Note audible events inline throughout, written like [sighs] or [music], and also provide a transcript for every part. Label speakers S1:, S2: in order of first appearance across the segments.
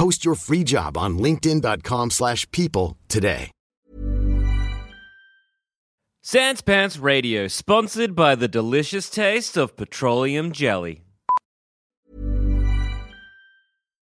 S1: Post your free job on linkedin.com/people slash people today.
S2: Sans Pants Radio, sponsored by the delicious taste of petroleum jelly.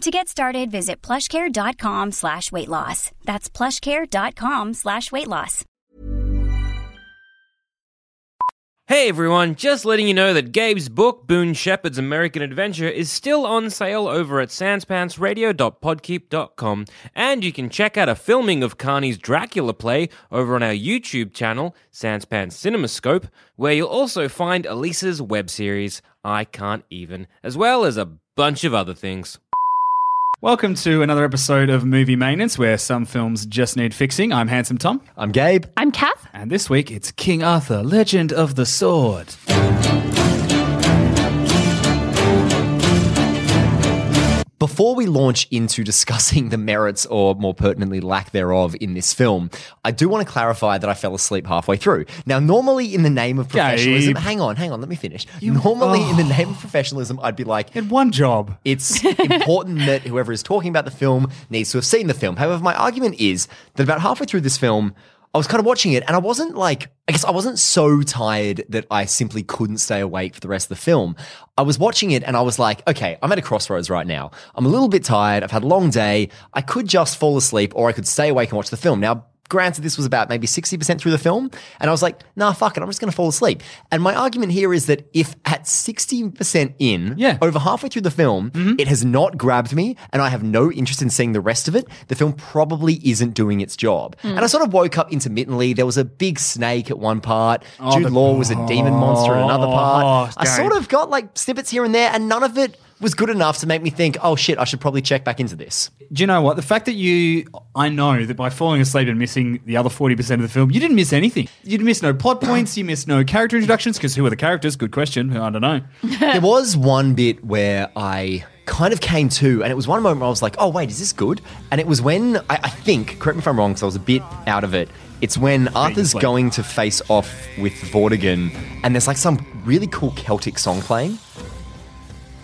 S3: To get started, visit plushcare.com slash weight loss. That's plushcare.com slash weight loss.
S2: Hey everyone, just letting you know that Gabe's book, Boone Shepherd's American Adventure, is still on sale over at sanspantsradio.podkeep.com, and you can check out a filming of Carney's Dracula play over on our YouTube channel, Sanspants Cinemascope, where you'll also find Elisa's web series, I Can't Even, as well as a bunch of other things.
S4: Welcome to another episode of Movie Maintenance, where some films just need fixing. I'm Handsome Tom,
S5: I'm Gabe.
S6: I'm Kath.
S4: and this week it's King Arthur, Legend of the Sword.
S5: Before we launch into discussing the merits or more pertinently lack thereof in this film, I do want to clarify that I fell asleep halfway through. Now, normally in the name of professionalism,
S4: Gabe.
S5: hang on, hang on, let me finish. normally in the oh. name of professionalism, I'd be like,
S4: In one job.
S5: it's important that whoever is talking about the film needs to have seen the film. However, my argument is that about halfway through this film, I was kind of watching it and I wasn't like, I guess I wasn't so tired that I simply couldn't stay awake for the rest of the film. I was watching it and I was like, okay, I'm at a crossroads right now. I'm a little bit tired. I've had a long day. I could just fall asleep or I could stay awake and watch the film. Now, granted, this was about maybe 60% through the film. And I was like, nah, fuck it. I'm just going to fall asleep. And my argument here is that if at 60% in,
S4: Yeah.
S5: over halfway through the film, mm-hmm. it has not grabbed me and I have no interest in seeing the rest of it, the film probably isn't doing its job. Hmm. And I sort of woke up intermittently. There was a big snake at one part. Oh, Jude
S4: the-
S5: Law was a demon monster at another part.
S4: Oh,
S5: I sort of got like snippets here and there, and none of it was good enough to make me think, oh shit, I should probably check back into this.
S4: Do you know what? The fact that you, I know that by falling asleep and missing the other 40% of the film, you didn't miss anything. You didn't miss no plot points, you missed no character introductions, because who are the characters? Good question. I don't know. [laughs]
S5: there was one bit where I kind of came to, and it was one moment where I was like, oh, wait, is this good? And it was when, I, I think, correct me if I'm wrong, because I was a bit out of it. It's when Arthur's going to face off with Vortigern, and there's like some really cool Celtic song playing.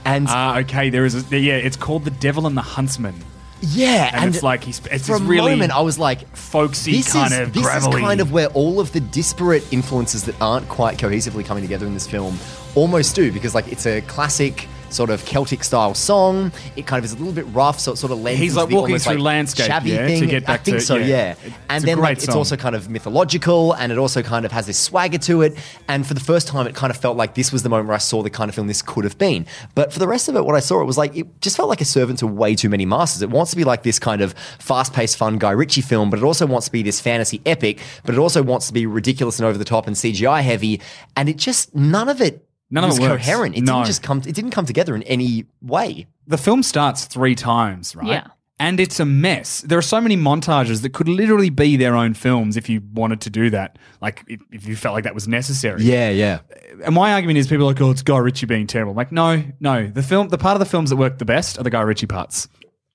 S5: And
S4: Ah, okay. There is, a, yeah, it's called The Devil and the Huntsman.
S5: Yeah,
S4: and, it's like he's it's
S5: for a
S4: really
S5: moment I was like,
S4: folksy
S5: this
S4: kind
S5: is
S4: of
S5: this
S4: gravelly.
S5: is kind of where all of the disparate influences that aren't quite cohesively coming together in this film almost do because like it's a classic sort of Celtic style song. It kind of is a little bit rough, so it sort of lends.
S4: He's like walking through
S5: like,
S4: landscape,
S5: shabby
S4: yeah, to
S5: thing.
S4: get
S5: I
S4: back
S5: think
S4: to-
S5: so,
S4: yeah.
S5: yeah. And then like, it's also kind of mythological, and it also kind of has this swagger to it. And for the first time, it kind of felt like this was the moment where I saw the kind of film this could have been. But for the rest of it, what I saw, it was like it just felt like a servant to way too many masters. It wants to be like this kind of fast-paced, fun Guy Ritchie film, but it also wants to be this fantasy epic. But it also wants to be ridiculous and over the top and CGI heavy. And it just none of it.
S4: None of
S5: was
S4: it works.
S5: coherent. It
S4: No.
S5: didn't just come. It didn't come together in any way.
S4: the film starts three times, right?
S7: Yeah.
S4: And it's a mess. There are so many montages that could literally be their own films if you wanted to do that. Like, if, if you felt like that was necessary.
S5: Yeah, yeah.
S4: And my argument is people are like, oh, it's Guy Ritchie being terrible. I'm like, no, no. The film, the part of the films that work the best are the Guy Ritchie parts.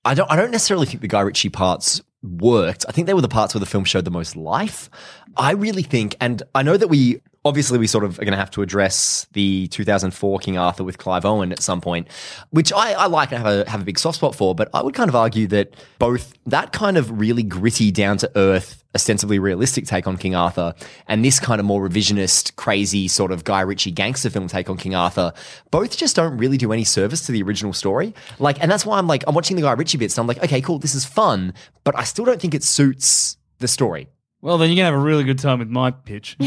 S5: I don't. I don't necessarily think the Guy Ritchie parts worked. I think they were the parts where the film showed the most life. I really think, and I know that we obviously we sort of are going to have to address the 2004 King Arthur with Clive Owen at some point, which I, I like and have a have a big soft spot for. But I would kind of argue that both that kind of really gritty, down to earth, ostensibly realistic take on King Arthur, and this kind of more revisionist, crazy sort of Guy Ritchie gangster film take on King Arthur, both just don't really do any service to the original story. Like, and that's why I'm like, I'm watching the Guy Ritchie bits, and I'm like, okay, cool, this is fun, but I still don't think it suits the story.
S4: Well, then you're going to have a really good time with my pitch. [laughs]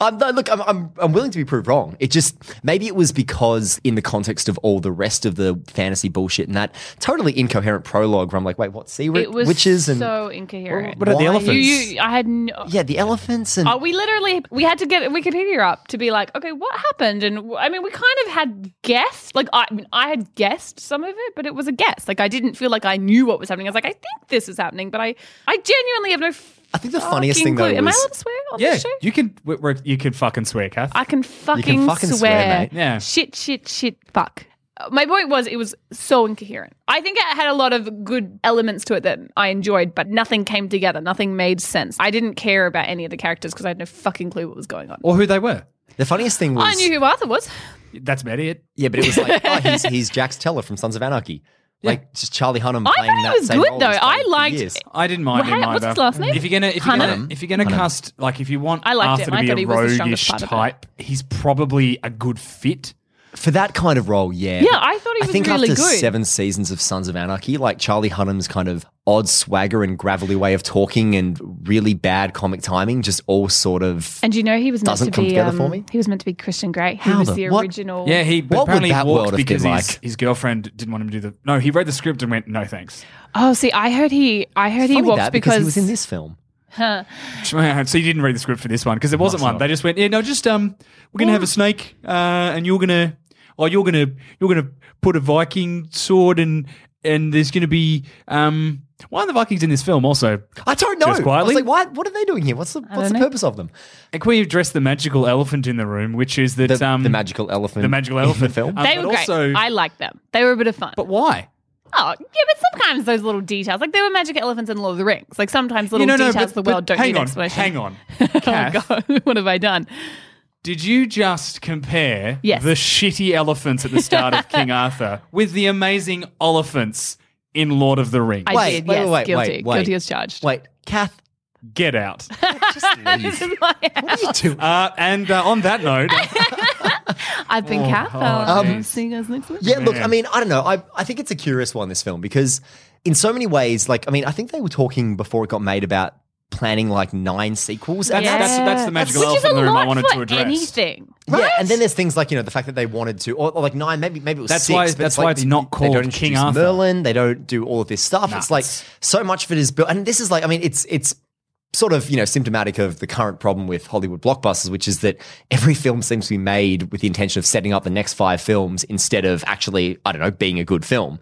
S5: Um, no, look, I'm, I'm, I'm willing to be proved wrong. It just, maybe it was because in the context of all the rest of the fantasy bullshit and that totally incoherent prologue where I'm like, wait, what? Sea
S7: It was
S5: witches and.
S7: so incoherent.
S4: What about the elephants?
S7: you, you, I had no.
S5: yeah, the elephants and.
S7: Oh, we literally we had to get Wikipedia up to be like, okay, what happened? And I mean, we kind of had guessed. Like, I, I mean, I had guessed some of it, but it was a guess. Like, I didn't feel like I knew what was happening. I was like, I think this is happening, but I, I genuinely have no.
S5: I think the funniest
S7: fucking
S5: thing, though,
S7: clue. Am I
S5: was-
S7: allowed to swear on
S4: yeah,
S7: this show?
S4: you can, we- we're, you can fucking swear, Kath.
S7: I can fucking,
S5: fucking swear,
S7: swear.
S5: mate.
S4: Yeah.
S7: Shit, shit, shit, fuck. Uh, My point was it was so incoherent. I think it had a lot of good elements to it that I enjoyed, but nothing came together. Nothing made sense. I didn't care about any of the characters because I had no fucking clue what was going on.
S4: or who they were.
S5: The funniest thing was.
S7: I knew who Arthur was.
S4: That's about it.
S5: Yeah, but it was like, [laughs] oh, he's, he's Jax Teller from Sons of Anarchy. Like, just Charlie Hunnam
S7: I
S5: playing
S7: thought he
S5: that
S7: was
S5: same
S7: good,
S5: role
S7: though.
S5: he's
S7: I
S5: played for
S7: liked-
S5: years.
S4: I didn't mind him
S7: hey, what's
S4: either.
S7: his last name?
S4: If you're gonna, if you're gonna, if you're gonna cast, like, if you want
S7: I liked
S4: Arthur
S7: him. I
S4: to
S7: thought
S4: be
S7: he
S4: a
S7: was the strongest
S4: roguish
S7: part of it.
S4: type, he's probably a good fit.
S5: For that kind of role, yeah.
S7: Yeah, I thought he
S5: I
S7: was
S5: think
S7: really
S5: after
S7: good.
S5: seven seasons of Sons of Anarchy, like Charlie Hunnam's kind of odd swagger and gravelly way of talking and really bad comic timing just all sort of.
S7: And you know he was meant
S5: Doesn't
S7: to
S5: come
S7: be.
S5: together
S7: um,
S5: for me?
S7: He was meant to be Christian Grey. He
S5: How
S7: was
S5: the-
S7: the
S5: what?
S7: original.
S4: Yeah, he but
S5: What would
S4: apparently
S5: that
S4: walked
S5: world
S4: because his,
S5: like?
S4: his girlfriend didn't want him to do the. No, he read the script and went, "No, thanks."
S7: Oh, see, I heard he. I heard he walked
S5: that
S7: because,
S5: he was in this film.
S4: So you didn't read the script for this one because there wasn't one. They just went, "Yeah, no, just um, we're gonna have a snake, uh, and you're gonna, oh, you're gonna, you're gonna put a Viking sword and and there's gonna be um." Why are the Vikings in this film also?
S5: I don't know.
S4: Just
S5: I
S4: quietly?
S5: was like, what, what are they doing here? What's the, what's the
S7: know.
S5: purpose of them?
S4: And can we address the magical elephant in the room, which is that
S5: The,
S4: um,
S5: the magical elephant.
S4: the magical
S5: in
S4: elephant
S5: the film.
S4: Um,
S7: they
S4: but
S7: were great.
S4: also-
S7: I liked them. They were a bit of fun.
S4: But why?
S7: oh, yeah, but sometimes those little details, like there were magic elephants in Lord of the Rings. Like sometimes little
S4: You know, no,
S7: details
S4: but-
S7: of the world don't
S4: hang
S7: need
S4: on,
S7: explanation.
S4: Hang on, [laughs]
S7: oh
S4: Kath,
S7: God, [laughs] what have I done?
S4: Did you just compare
S7: Yes.
S4: the shitty elephants at the start of King [laughs] Arthur with the amazing elephants in Lord of the Rings?
S7: I
S5: Wait,
S7: did.
S5: wait,
S7: yes,
S5: wait,
S7: guilty.
S5: wait, wait.
S7: Guilty as charged.
S5: Wait, Kath.
S4: Get out. [laughs]
S7: this is [laughs] my house.
S4: Uh, and uh, on that note, [laughs]
S7: I've been Kath.
S4: oh,
S7: I'll
S4: jeez.
S7: see you guys next week.
S5: Yeah, look, I mean, I don't know. I, I think it's a curious one, this film, because in so many ways, like, I mean, I think they were talking before it got made about planning like nine sequels.
S4: That's-
S5: and
S4: that's- that's the magical
S7: Which is
S4: elephant in the room I wanted
S7: for
S4: to address.
S7: anything.
S5: Yeah, and then there's things like you know the fact that they wanted to, or, or like nine, maybe maybe it was
S4: That's
S5: six.
S4: why-
S5: but
S4: that's
S5: like
S4: why it's
S5: they-
S4: not
S5: they
S4: called
S5: don't
S4: King Arthur.
S5: Merlin. They don't do all of this stuff.
S4: Nah,
S5: it's like so much of it is built, and this is like I mean, it's it's sort of you know symptomatic of the current problem with Hollywood blockbusters, which is that every film seems to be made with the intention of setting up the next five films instead of actually I don't know being a good film.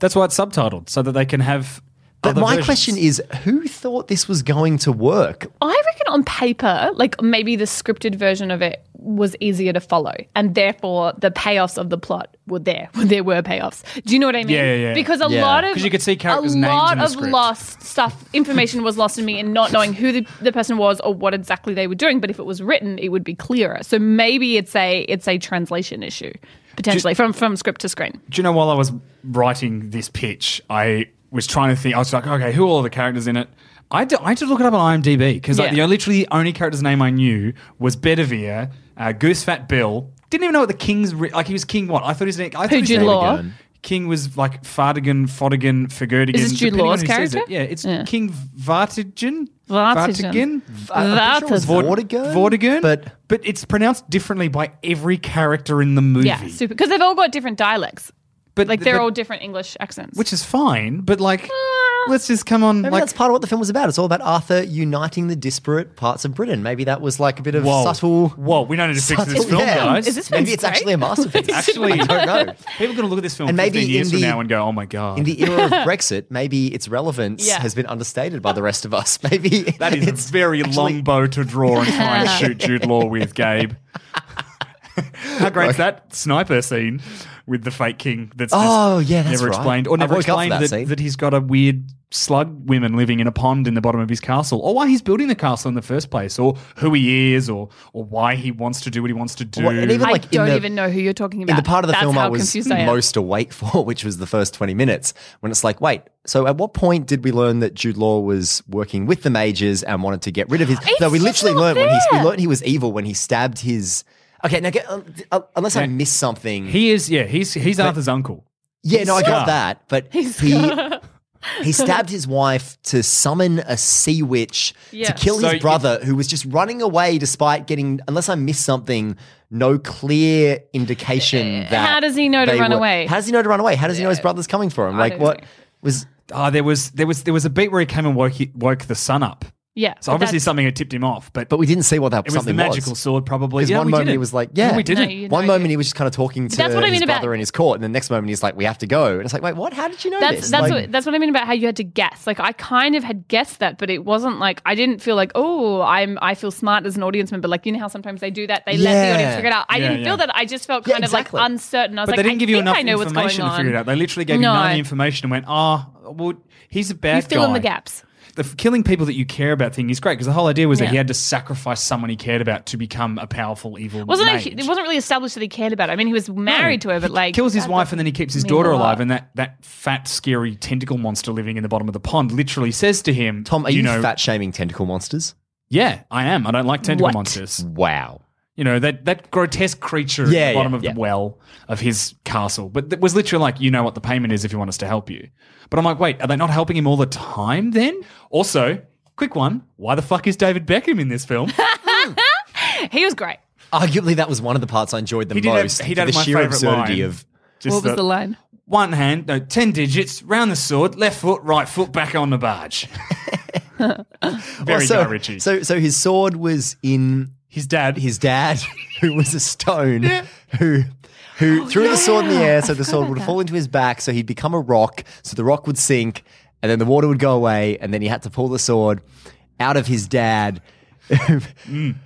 S4: that's why it's subtitled so that they can have.
S5: But my
S4: versions.
S5: question is, who thought this was going to work?
S7: I reckon on paper, like maybe the scripted version of it was easier to follow, and therefore the payoffs of the plot were there. [laughs] There were payoffs. Do you know what I mean?
S4: Yeah, yeah, yeah.
S7: Because a
S5: Yeah.
S7: lot of
S4: 'Cause you could see characters'
S7: a
S4: names
S7: lot
S4: in the
S7: of
S4: script.
S7: lost stuff, information was lost in me, and not knowing who the, the person was or what exactly they were doing. But if it was written, it would be clearer. So maybe it's a it's a translation issue potentially from from script to screen.
S4: Do you know while I was writing this pitch, I was trying to think. I was like, okay, who are all the characters in it? I had to, I had to look it up on IMDb because like,
S7: Yeah.
S4: the literally the only character's name I knew was Bedivere, uh, Goose Fat Bill. Didn't even know what the king's re- like. He was king. What I thought his name. I thought his
S7: Jude
S4: name-
S7: Law?
S4: King was like Fardigan, Fodigan, Figurdigan.
S7: Is this Jude
S4: depending on
S7: Law's
S4: who says
S7: character?
S4: it. Yeah, it's
S7: Yeah.
S4: King Vartigan.
S7: Vartigan.
S5: I'm pretty sure it was
S7: Vartigan.
S5: Vortigern,
S4: Vortigern,
S5: but
S4: but it's pronounced differently by every character in the movie.
S7: Yeah, super. Because they've all got different dialects.
S4: But
S7: Like they're
S4: but-
S7: all different English accents.
S4: which is fine. But like, ah. let's just come on.
S5: maybe
S4: like,
S5: that's part of what the film was about. It's all about Arthur uniting the disparate parts of Britain. Maybe that was like a bit of
S4: Whoa.
S5: subtle.
S4: Whoa, we don't need to fix this film,
S5: yeah.
S4: guys.
S7: Is this
S5: Maybe it's
S7: straight?
S5: actually a masterpiece. [laughs]
S4: Actually-
S5: I don't know.
S4: People are going to look at this film
S5: And maybe
S4: 15 years
S5: in
S4: from
S5: the-
S4: now and go, oh my God.
S5: In the era of [laughs] Brexit, maybe its relevance
S7: Yeah.
S5: has been understated by the rest of us. [laughs] Maybe
S4: that is
S5: it's
S4: a very
S5: actually-
S4: long bow to draw and try and shoot Jude Law with, Gabe. How great's that sniper scene with the fake king that's just
S5: Oh, yeah, that's
S4: never
S5: right.
S4: explained or
S5: I
S4: never
S5: woke up for
S4: explained
S5: that
S4: that,
S5: scene.
S4: that he's got a weird slug women living in a pond in the bottom of his castle or why he's building the castle in the first place or who he is or or why he wants to do what he wants to do.
S5: Well, and even
S7: I
S5: like in
S7: don't
S5: the-
S7: even know who you're talking about.
S5: in the part of the
S7: That's
S5: film
S7: how
S5: I was
S7: confused I am.
S5: most awake [laughs] for, which was the first 20 minutes, when it's like, wait, so at what point did we learn that Jude Law was working with the mages and wanted to get rid of his.
S7: It's
S5: no, we
S7: just
S5: literally
S7: not
S5: learned when he, we
S7: there.
S5: learned he was evil when he stabbed his. Okay, now get, uh, uh, unless I missed something.
S4: he is yeah, he's he's Arthur's uncle.
S5: yeah, no, I got that, but he. [laughs] He stabbed his wife to summon a sea witch
S7: Yeah.
S5: to kill
S4: So
S5: his
S4: you-
S5: brother, who was just running away despite getting, unless I missed something, no clear indication that.
S7: Uh, how does he know to
S5: they
S7: run
S5: were-
S7: away?
S5: How does he know to run away? How does he know his brother's coming for him?
S7: I
S5: Like
S7: don't
S5: what
S7: know.
S5: was?
S4: Oh, there was there was there was a beat where he came and woke he, woke the sun up.
S7: Yeah.
S4: So obviously
S7: that's-
S4: something had tipped him off, but
S5: But we didn't see what that
S4: it was
S5: something
S4: the magical sword probably.
S5: Because
S4: Yeah,
S5: one moment
S4: didn't.
S5: he was like, "Yeah,"
S4: No, we didn't.
S7: No,
S5: One
S7: no,
S5: moment
S7: you-
S5: he was just kind of talking to
S7: That's what I
S5: his
S7: mean about-
S5: brother in his court, and the next moment he's like, "We have to go," and it's like, "Wait, what? How did you know
S7: That's
S5: this?"
S7: that's
S5: Like-
S7: what that's what I mean about how you had to guess. Like I kind of had guessed that, but it wasn't like I didn't feel like oh I'm I feel smart as an audience member. Like you know how sometimes they do that, they let the audience figure it out. I
S4: Yeah,
S7: didn't
S4: yeah.
S7: feel that. I just felt
S5: Yeah,
S7: kind
S5: exactly.
S7: of like uncertain. I was
S4: But
S7: like,
S4: they didn't
S7: I
S4: give you enough
S7: I know what's going
S4: information to
S7: on.
S4: figure it out. They literally gave you none of the information and went, "Oh, well, he's a bad
S7: You fill in the gaps.
S4: The killing people that you care about thing is great because the whole idea was that he had to sacrifice someone he cared about to become a powerful evil.
S7: Wasn't
S4: mage.
S7: it? It wasn't really established that he cared about. it. I mean, he was married to her, but
S4: He
S7: like
S4: kills his wife and then he keeps his daughter alive, and that that fat, scary tentacle monster living in the bottom of the pond literally says to him,
S5: Tom, are you,
S4: know,
S5: fat shaming tentacle monsters?
S4: Yeah, I am. I don't like tentacle
S7: What?
S4: monsters.
S5: Wow.
S4: You know that that grotesque creature at the bottom
S5: yeah,
S4: of
S5: yeah.
S4: the well of his castle, but it was literally like, you know what the payment is if you want us to help you. But I'm like, wait, are they not helping him all the time? Then also, quick one: why the fuck is David Beckham in this film? [laughs] [laughs]
S7: He was great.
S5: Arguably, that was one of the parts I enjoyed the
S4: He did have-
S5: most.
S4: he
S5: for
S4: did
S5: the
S4: my
S5: sheer
S4: favourite
S5: absurdity
S4: line.
S5: of.
S4: Just
S7: what was the line?
S4: One hand, no, ten digits, round the sword, left foot, right foot, back on the barge. [laughs] Very
S5: Well, so,
S4: Guy Ritchie.
S5: So, so his sword was in
S4: his dad,
S5: his dad, [laughs] who was a stone, who who oh, threw the sword in the air, so the sword would fall into his back, so he'd become a rock, so the rock would sink, and then the water would go away, and then he had to pull the sword out of his dad. [laughs] Mm.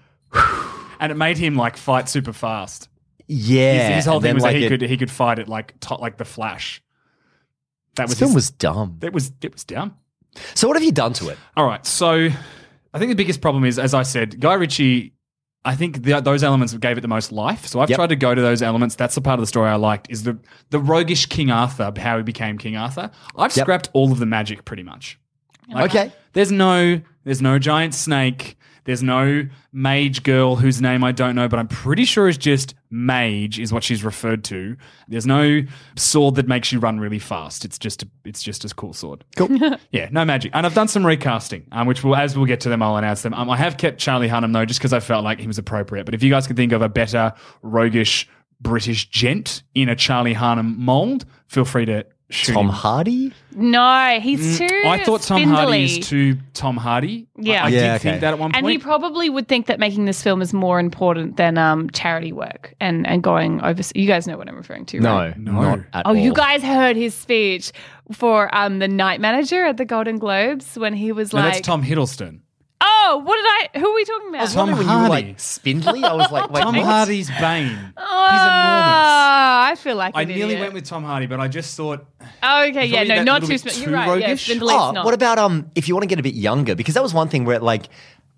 S4: and it made him like fight super fast.
S5: yeah,
S4: his, his whole thing was
S5: like,
S4: that he
S5: it-
S4: could he could fight it like like the Flash. That
S5: This
S4: was
S5: film
S4: his-
S5: was dumb.
S4: It was it was dumb.
S5: So, what have you done to it?
S4: All right, so I think the biggest problem is, as I said, Guy Ritchie. I think the, those elements gave it the most life. So I've
S5: Yep.
S4: tried to go to those elements. That's the part of the story I liked. Is the the roguish King Arthur, how he became King Arthur. I've
S5: Yep.
S4: scrapped all of the magic pretty much.
S5: Okay.
S4: There's no there's no giant snake. There's no mage girl whose name I don't know, but I'm pretty sure is just mage is what she's referred to. There's no sword that makes you run really fast. It's just a, it's just a cool sword.
S5: Cool. [laughs]
S4: Yeah, no magic. And I've done some recasting, um, which will as we'll get to them, I'll announce them. Um, I have kept Charlie Hunnam though, just because I felt like he was appropriate. But if you guys can think of a better roguish British gent in a Charlie Hunnam mold, feel free to shoot
S5: Tom. Hardy?
S7: No, he's too.
S4: Mm, I thought Tom
S7: spindly.
S4: Hardy is too Tom Hardy.
S7: Yeah.
S4: I,
S5: Yeah,
S4: did
S5: okay.
S4: think that at one point.
S7: And he probably would think that making this film is more important than um, charity work and, and going overseas. You guys know what I'm referring to, right?
S5: No,
S4: No.
S5: not at
S7: Oh,
S5: all.
S7: you guys heard his speech for um, the night manager at the Golden Globes when he was
S4: no,
S7: like,
S4: that's Tom Hiddleston.
S7: Oh, what did I? Who are we talking about?
S5: I was
S4: Tom
S5: wondering when you were
S4: Hardy.
S5: like spindly. I was like, wait,
S4: Tom
S5: what?
S4: Hardy's Bane.
S7: Oh,
S4: He's enormous.
S7: I feel like
S4: I
S7: an
S4: nearly
S7: idiot.
S4: went with Tom Hardy, but I just thought
S7: Oh, okay, yeah,
S4: probably
S7: no,
S4: that
S7: not
S4: little
S7: too.
S4: bit
S7: Sp-
S4: too
S7: you're right. Yeah,
S4: roguish.
S7: spindly
S5: Oh,
S7: not.
S5: what about um? If you want to get a bit younger, because that was one thing where like,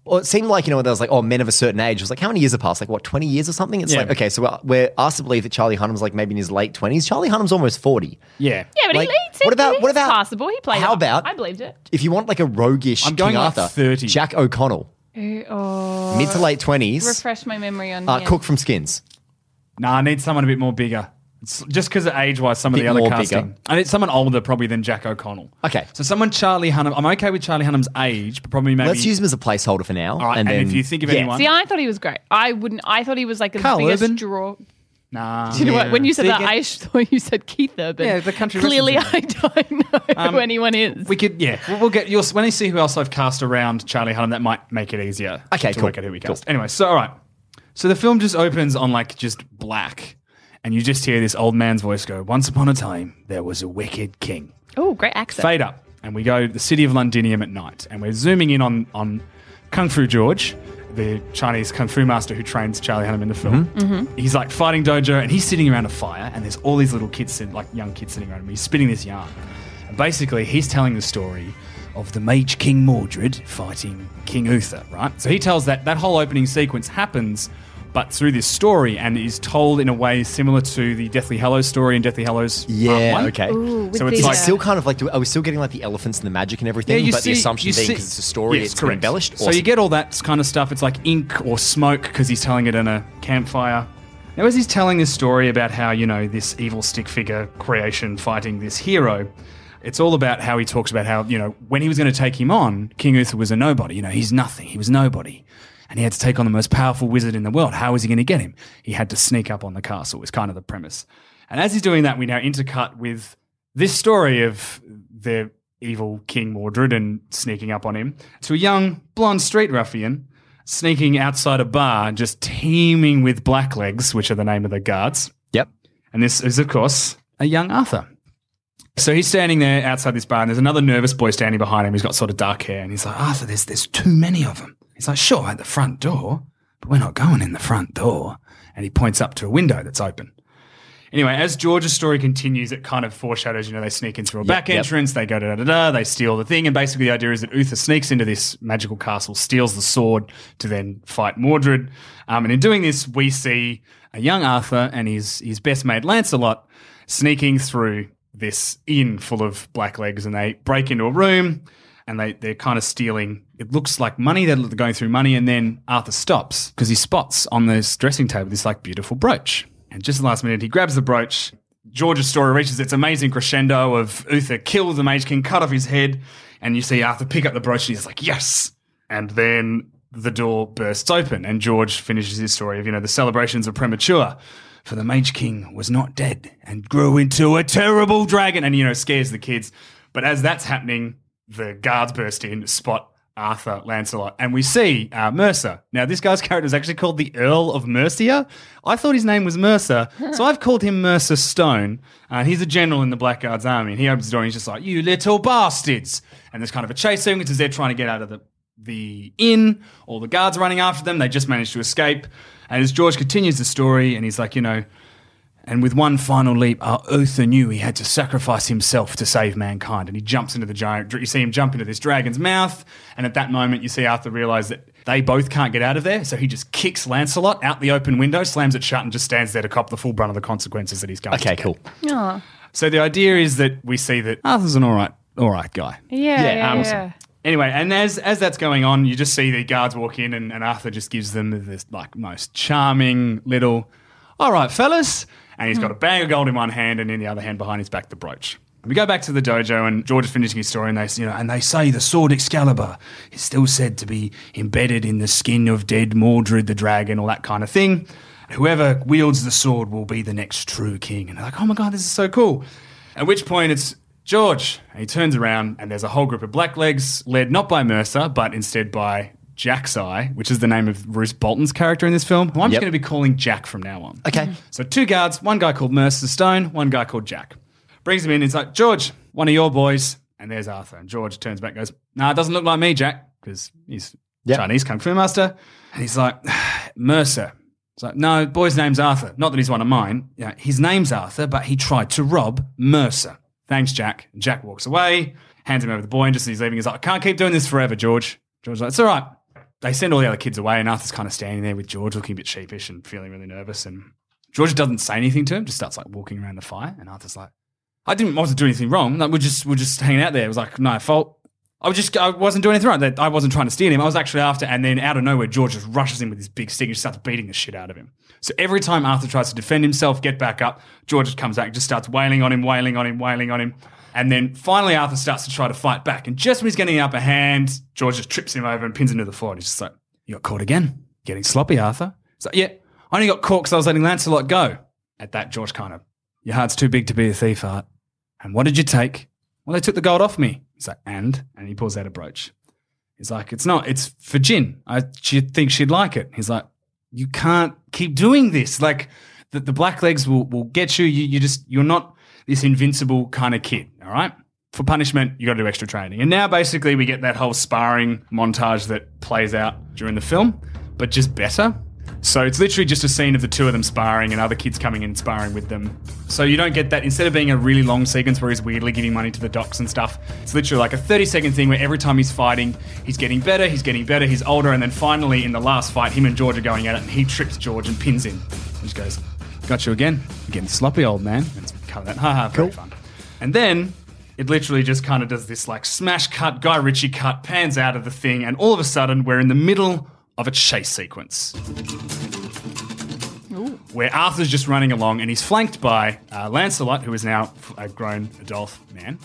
S5: well, it seemed like you know there was like, oh, men of a certain age. It was like, how many years have passed? Like what, twenty years or something? It's
S4: Yeah.
S5: like, okay, so we're, we're asked to believe that Charlie Hunnam's like maybe in his late twenties. Charlie Hunnam's almost forty.
S4: yeah.
S7: Yeah, but
S5: Like,
S7: he leads.
S5: what about-
S7: he's
S5: what about-
S7: passable? He played.
S5: how
S7: it.
S5: about-
S7: I believed it.
S5: If you want like a roguish
S4: I'm going
S5: King
S4: like
S5: Arthur,
S4: 30.
S5: Jack O'Connell,
S7: Oh,
S5: mid to late twenties,
S7: refresh my memory on
S5: uh,
S7: him.
S5: cook from Skins.
S4: Nah, I need someone a bit more bigger. It's just because of age wise, some of
S5: Bit
S4: the other
S5: more
S4: casting.
S5: bigger.
S4: I need someone older, probably than Jack O'Connell.
S5: Okay.
S4: So someone Charlie Hunnam. I'm okay with Charlie Hunnam's age, but probably maybe.
S5: Let's use him as a placeholder for now.
S4: All right, and
S5: then
S4: if you think of
S5: yeah.
S4: anyone-
S7: See, I thought he was great. I wouldn't. I thought he was like the
S4: Karl
S7: biggest
S4: Urban?
S7: draw.
S4: Nah.
S7: Do you know what? When you said
S4: See,
S7: that,
S4: again-
S7: I [laughs] thought you said Keith Urban.
S4: Yeah, the country
S7: Clearly, I don't know who um, anyone is.
S4: We could, yeah. We'll, we'll get. You'll, when you see who else I've cast around Charlie Hunnam, that might make it easier.
S5: Okay,
S4: to
S5: cool,
S4: work out who we
S5: cool.
S4: cast. Anyway, so all right. So the film just opens on like just black, and you just hear this old man's voice go, "Once upon a time, there was a wicked king."
S7: oh, great accent.
S4: Fade up, and we go to the city of Londinium at night, and we're zooming in on on Kung Fu George, the Chinese kung fu master who trains Charlie Hunnam in the film.
S7: Mm-hmm.
S4: He's like fighting dojo, and he's sitting around a fire, and there's all these little kids, sit- like young kids, sitting around him. He's spinning this yarn, and basically he's telling the story of the Mage King Mordred fighting King Uther. Right, so he tells that that whole opening sequence happens. But through this story, and is told in a way similar to the Deathly Hallows story in Deathly Hallows.
S5: Yeah,
S4: One.
S5: okay.
S7: Ooh,
S4: So it's
S7: the,
S4: like-
S7: uh,
S5: Still kind of like, are we still getting like the elephants and the magic and everything? Yeah, but the assumption
S4: you
S5: being because it's a story,
S4: Yes,
S5: it's
S4: correct.
S5: embellished.
S4: So you get all that kind of stuff. It's like ink or smoke because he's telling it in a campfire. Now, as he's telling this story about how, you know, this evil stick figure creation fighting this hero, it's all about how he talks about how, you know, when he was going to take him on, King Uther was a nobody. You know, he's nothing. He was nobody. And he had to take on the most powerful wizard in the world. How was he going to get him? He had to sneak up on the castle, is kind of the premise. And as he's doing that, we now intercut with this story of the evil King Mordred and sneaking up on him to a young blonde street ruffian sneaking outside a bar, just teeming with blacklegs, which are the name of the guards.
S5: Yep.
S4: And this is, of course, a young Arthur. So he's standing there outside this bar, and there's another nervous boy standing behind him. He's got sort of dark hair, and he's like, Arthur, there's there's too many of them. He's like, sure, at the front door, but we're not going in the front door. And he points up to a window that's open. Anyway, as George's story continues, it kind of foreshadows, you know, they sneak in through a back
S5: yep.
S4: entrance, they go da da da, they steal the thing. And basically, the idea is that Uther sneaks into this magical castle, steals the sword to then fight Mordred. Um, and in doing this, we see a young Arthur and his, his best mate Lancelot sneaking through this inn full of blacklegs and they break into a room and they, they're kind of stealing. It looks like money. They're going through money, and then Arthur stops because he spots on this dressing table this like beautiful brooch. And just the last minute, he grabs the brooch. George's story reaches its amazing crescendo of Uther kill the Mage King, cut off his head, and you see Arthur pick up the brooch, and he's like, "Yes!" And then the door bursts open, and George finishes his story of you know the celebrations are premature. For the Mage King was not dead and grew into a terrible dragon, and you know scares the kids. But as that's happening, the guards burst in, spot Arthur, Lancelot, and we see uh, Mercer. Now, this guy's character is actually called the Earl of Mercia. I thought his name was Mercer, [laughs] so I've called him Mercer Stone. Uh, he's a general in the Blackguards army, and he opens the door and he's just like, "You little bastards!" And there's kind of a chase sequence as they're trying to get out of the the inn. All the guards are running after them. They just manage to escape. And as George continues the story, and he's like, you know, and with one final leap, our Uther knew he had to sacrifice himself to save mankind. And he jumps into the giant. You see him jump into this dragon's mouth. And at that moment, you see Arthur realize that they both can't get out of there. So he just kicks Lancelot out the open window, slams it shut, and just stands there to cop the full brunt of the consequences that he's going to
S5: Okay,
S4: get.
S5: cool.
S7: Aw.
S4: So the idea is that we see that Arthur's an all right, all right guy.
S7: Yeah, yeah, yeah.
S4: um, Anyway, and as as that's going on, you just see the guards walk in, and, and Arthur just gives them this like most charming little, "All right, fellas," and he's got a bag of gold in one hand, and in the other hand, behind his back, the brooch. We go back to the dojo, and George is finishing his story, and they, you know, and they say the sword Excalibur is still said to be embedded in the skin of dead Mordred the dragon, all that kind of thing. Whoever wields the sword will be the next true king. And they're like, oh my god, this is so cool. At which point, it's George. And he turns around, and there's a whole group of blacklegs led not by Mercer, but instead by Jack's Eye, which is the name of Roose Bolton's character in this film, who I'm just
S5: Yep.
S4: going to be calling Jack from now on.
S5: Okay.
S4: So two guards, one guy called Mercer Stone, one guy called Jack. Brings him in. He's like, George, one of your boys. And there's Arthur. And George turns back and goes, Nah, it doesn't look like me, Jack, because he's
S5: Yep.
S4: Chinese kung fu master. And he's like, [sighs] Mercer. It's like, no, boy's name's Arthur. Not that he's one of mine. Yeah, his name's Arthur, but he tried to rob Mercer. Thanks, Jack. And Jack walks away, hands him over the boy, and just as he's leaving, he's like, I can't keep doing this forever, George. George's like, it's all right. They send all the other kids away, and Arthur's kind of standing there with George, looking a bit sheepish and feeling really nervous. And George doesn't say anything to him, just starts like walking around the fire. And Arthur's like, I didn't I wasn't doing anything wrong. Like, we're just we're just hanging out there. It was like no fault. I was just I wasn't doing anything wrong. I wasn't trying to steal him. I was actually after. And then out of nowhere, George just rushes in with his big stick and just starts beating the shit out of him. So every time Arthur tries to defend himself, get back up, George comes back and just starts wailing on him, wailing on him, wailing on him. And then finally, Arthur starts to try to fight back. And just when he's getting the upper hand, George just trips him over and pins him to the floor. And he's just like, "You got caught again, getting sloppy, Arthur." He's like, "Yeah, I only got caught because I was letting Lancelot go." At that, George kind of, "Your heart's too big to be a thief, Art." And what did you take? Well, they took the gold off me. He's like, and? And he pulls out a brooch. He's like, it's not, it's for Jin. I she think she'd like it. He's like, you can't keep doing this. Like, the, the black legs will, will get you. you. You just, you're not this invincible kind of kid, all right? For punishment, you got to do extra training. And now basically we get that whole sparring montage that plays out during the film, but just better. So it's literally just a scene of the two of them sparring and other kids coming in and sparring with them. So you don't get that instead of being a really long sequence where he's weirdly giving money to the docs and stuff. It's literally like a 30 second thing where every time he's fighting, he's getting better, he's getting better, he's older, and then finally in the last fight, him and George are going at it and he trips George and pins him. He just goes, Got you again. You're getting sloppy, old man. And it's kind of that, haha, very fun. And then it literally just kind of does this like smash cut, Guy Ritchie cut, pans out of the thing, and all of a sudden we're in the middle of a chase sequence where Arthur's just running along and he's flanked by uh, Lancelot, who is now a grown adult man,